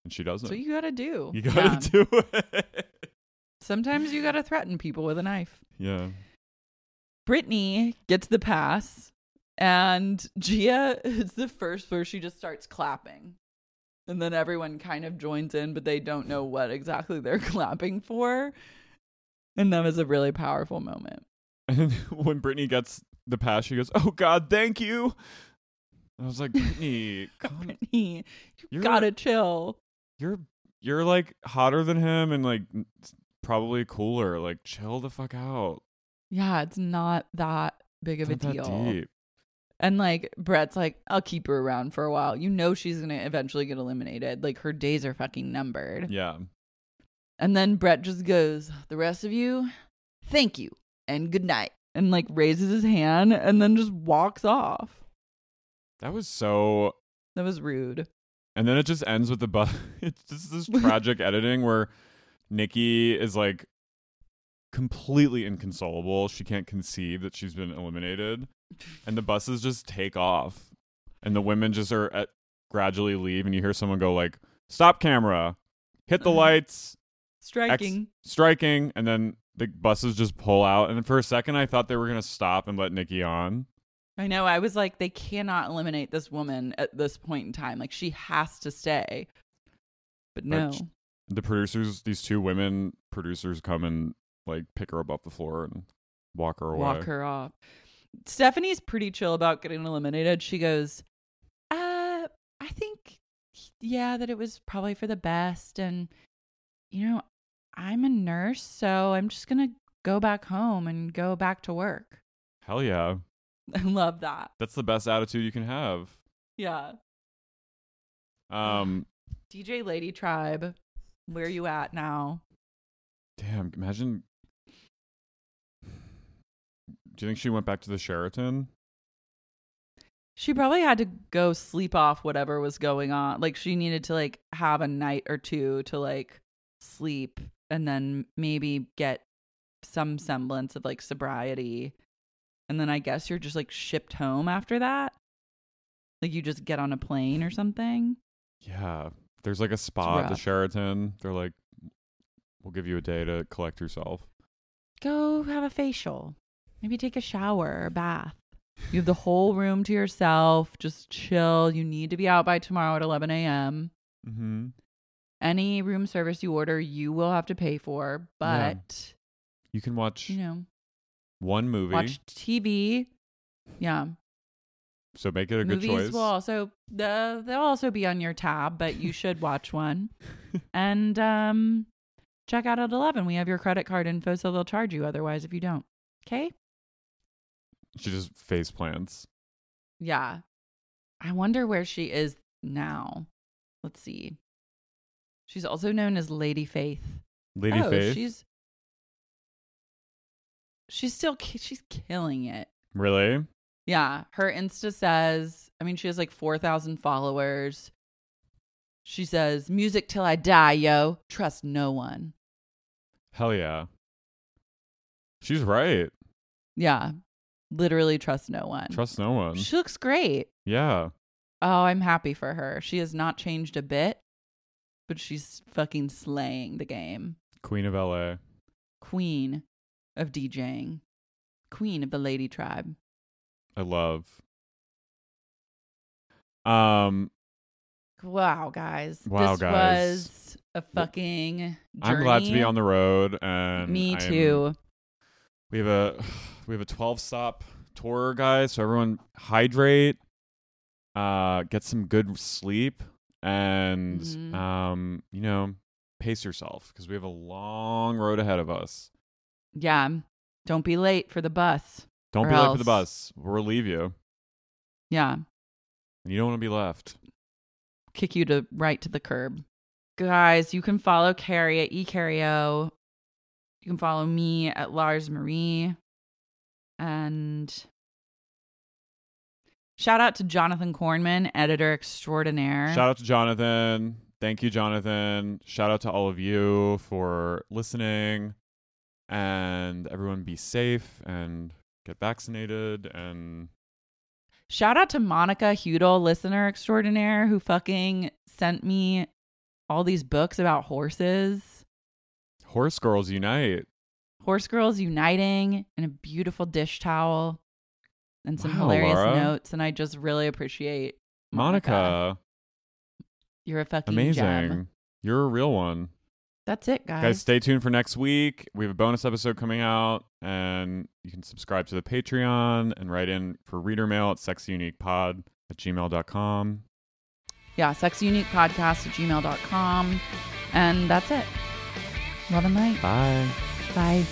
And she doesn't. So you gotta do. You gotta Yeah. do it. Sometimes you gotta threaten people with a knife. yeah. Brittany gets the pass, and Gia is the first where she just starts clapping. And then everyone kind of joins in, but they don't know what exactly they're clapping for. And that was a really powerful moment. And when Brittany gets the pass, she goes, "Oh God, thank you." I was like, Brittany, Brittany, you gotta chill. you're you're like hotter than him and like probably cooler. Like, chill the fuck out. Yeah, it's not that big of It's a deal. And like Bret's like, I'll keep her around for a while. You know she's gonna eventually get eliminated. Like her days are fucking numbered. Yeah. And then Bret just goes, The rest of you, thank you and good night. And like raises his hand and then just walks off. That was so That was rude. and then it just ends with the bus. It's just this tragic editing where Nikki is like completely inconsolable. She can't conceive that she's been eliminated, and the buses just take off, and the women just are at, gradually leave, and you hear someone go like, "Stop camera, hit the lights." Striking. striking, and then the buses just pull out. And for a second, I thought they were gonna stop and let Nikki on. I know. I was like, they cannot eliminate this woman at this point in time. Like, she has to stay. But no. sh- The producers, these two women producers, come and like pick her up off the floor and walk her away. walk her off. Stephanie's pretty chill about getting eliminated. She goes, uh, I think, yeah, that it was probably for the best. And, you know, I'm a nurse, so I'm just going to go back home and go back to work. Hell yeah, I love that. that's the best attitude you can have. Yeah. Um, DJ Lady Tribe, where you at now? damn, imagine. Do you think she went back to the Sheraton? She probably had to go sleep off whatever was going on. Like she needed to like have a night or two to like sleep and then maybe get some semblance of like sobriety. And then I guess you're just like shipped home after that. Like you just get on a plane or something. Yeah, there's like a spa at the. Sheraton. They're like, we'll give you a day to collect yourself. Go have a facial. Maybe take a shower or bath. You have the whole room to yourself. Just chill. You need to be out by tomorrow at 11 a.m. Mm-hmm. Any room service you order, you will have to pay for. But, You can watch you know, one movie, watch TV. Yeah. so make it a Movies good choice. will also, the, they'll also be on your tab, but you should watch one. and um, check out at 11. We have your credit card info, so they'll charge you otherwise if you don't. Okay. She just face plants. Yeah. I wonder where she is now. Let's see. She's also known as Lady Faith. Lady oh, Faith. She's she's still ki- she's killing it. Really? Yeah, her Insta says, I mean, she has like 4,000 followers. She says, "Music till I die, yo. Trust no one." Hell yeah. She's right. Yeah. Literally trust no one. Trust no one. She looks great. Yeah. Oh, I'm happy for her. She has not changed a bit, but she's fucking slaying the game. Queen of LA. Queen of DJing. Queen of the Lady Tribe. I love. Um, Wow, guys. Wow, this guys. was a fucking journey. I'm glad to be on the road and Me I'm- too. we have a we have a 12 stop tour, guys. So everyone hydrate, uh, get some good sleep, and Mhm. um, you know, pace yourself because we have a long road ahead of us. Yeah. Don't be late for the bus. Don't be late for the bus. We'll leave you, Yeah. and you don't want to be left. Kick you to right to the curb. Guys, you can follow Carrie at eCarrio. You can follow me at Lars Marie. And shout out to Jonathan Kornman, editor extraordinaire. Shout out to Jonathan. Thank you, Jonathan. Shout out to all of you for listening. And everyone be safe and get vaccinated. And Shout out to Monica Hudel, listener extraordinaire, who fucking sent me all these books about horses. Horse Girls Unite. Horse Girls Uniting and a beautiful dish towel and some Wow, hilarious Laura. notes. And I just really appreciate Monica. Monica. You're a fucking Amazing. gem. You're a real one. That's it, guys. Guys, stay tuned for next week. We have a bonus episode coming out, and you can subscribe to the Patreon and write in for reader mail at sexyuniquepod at gmail.com. yeah, sexyuniquepodcast at gmail.com. And that's it. Love and light. Bye. Bye.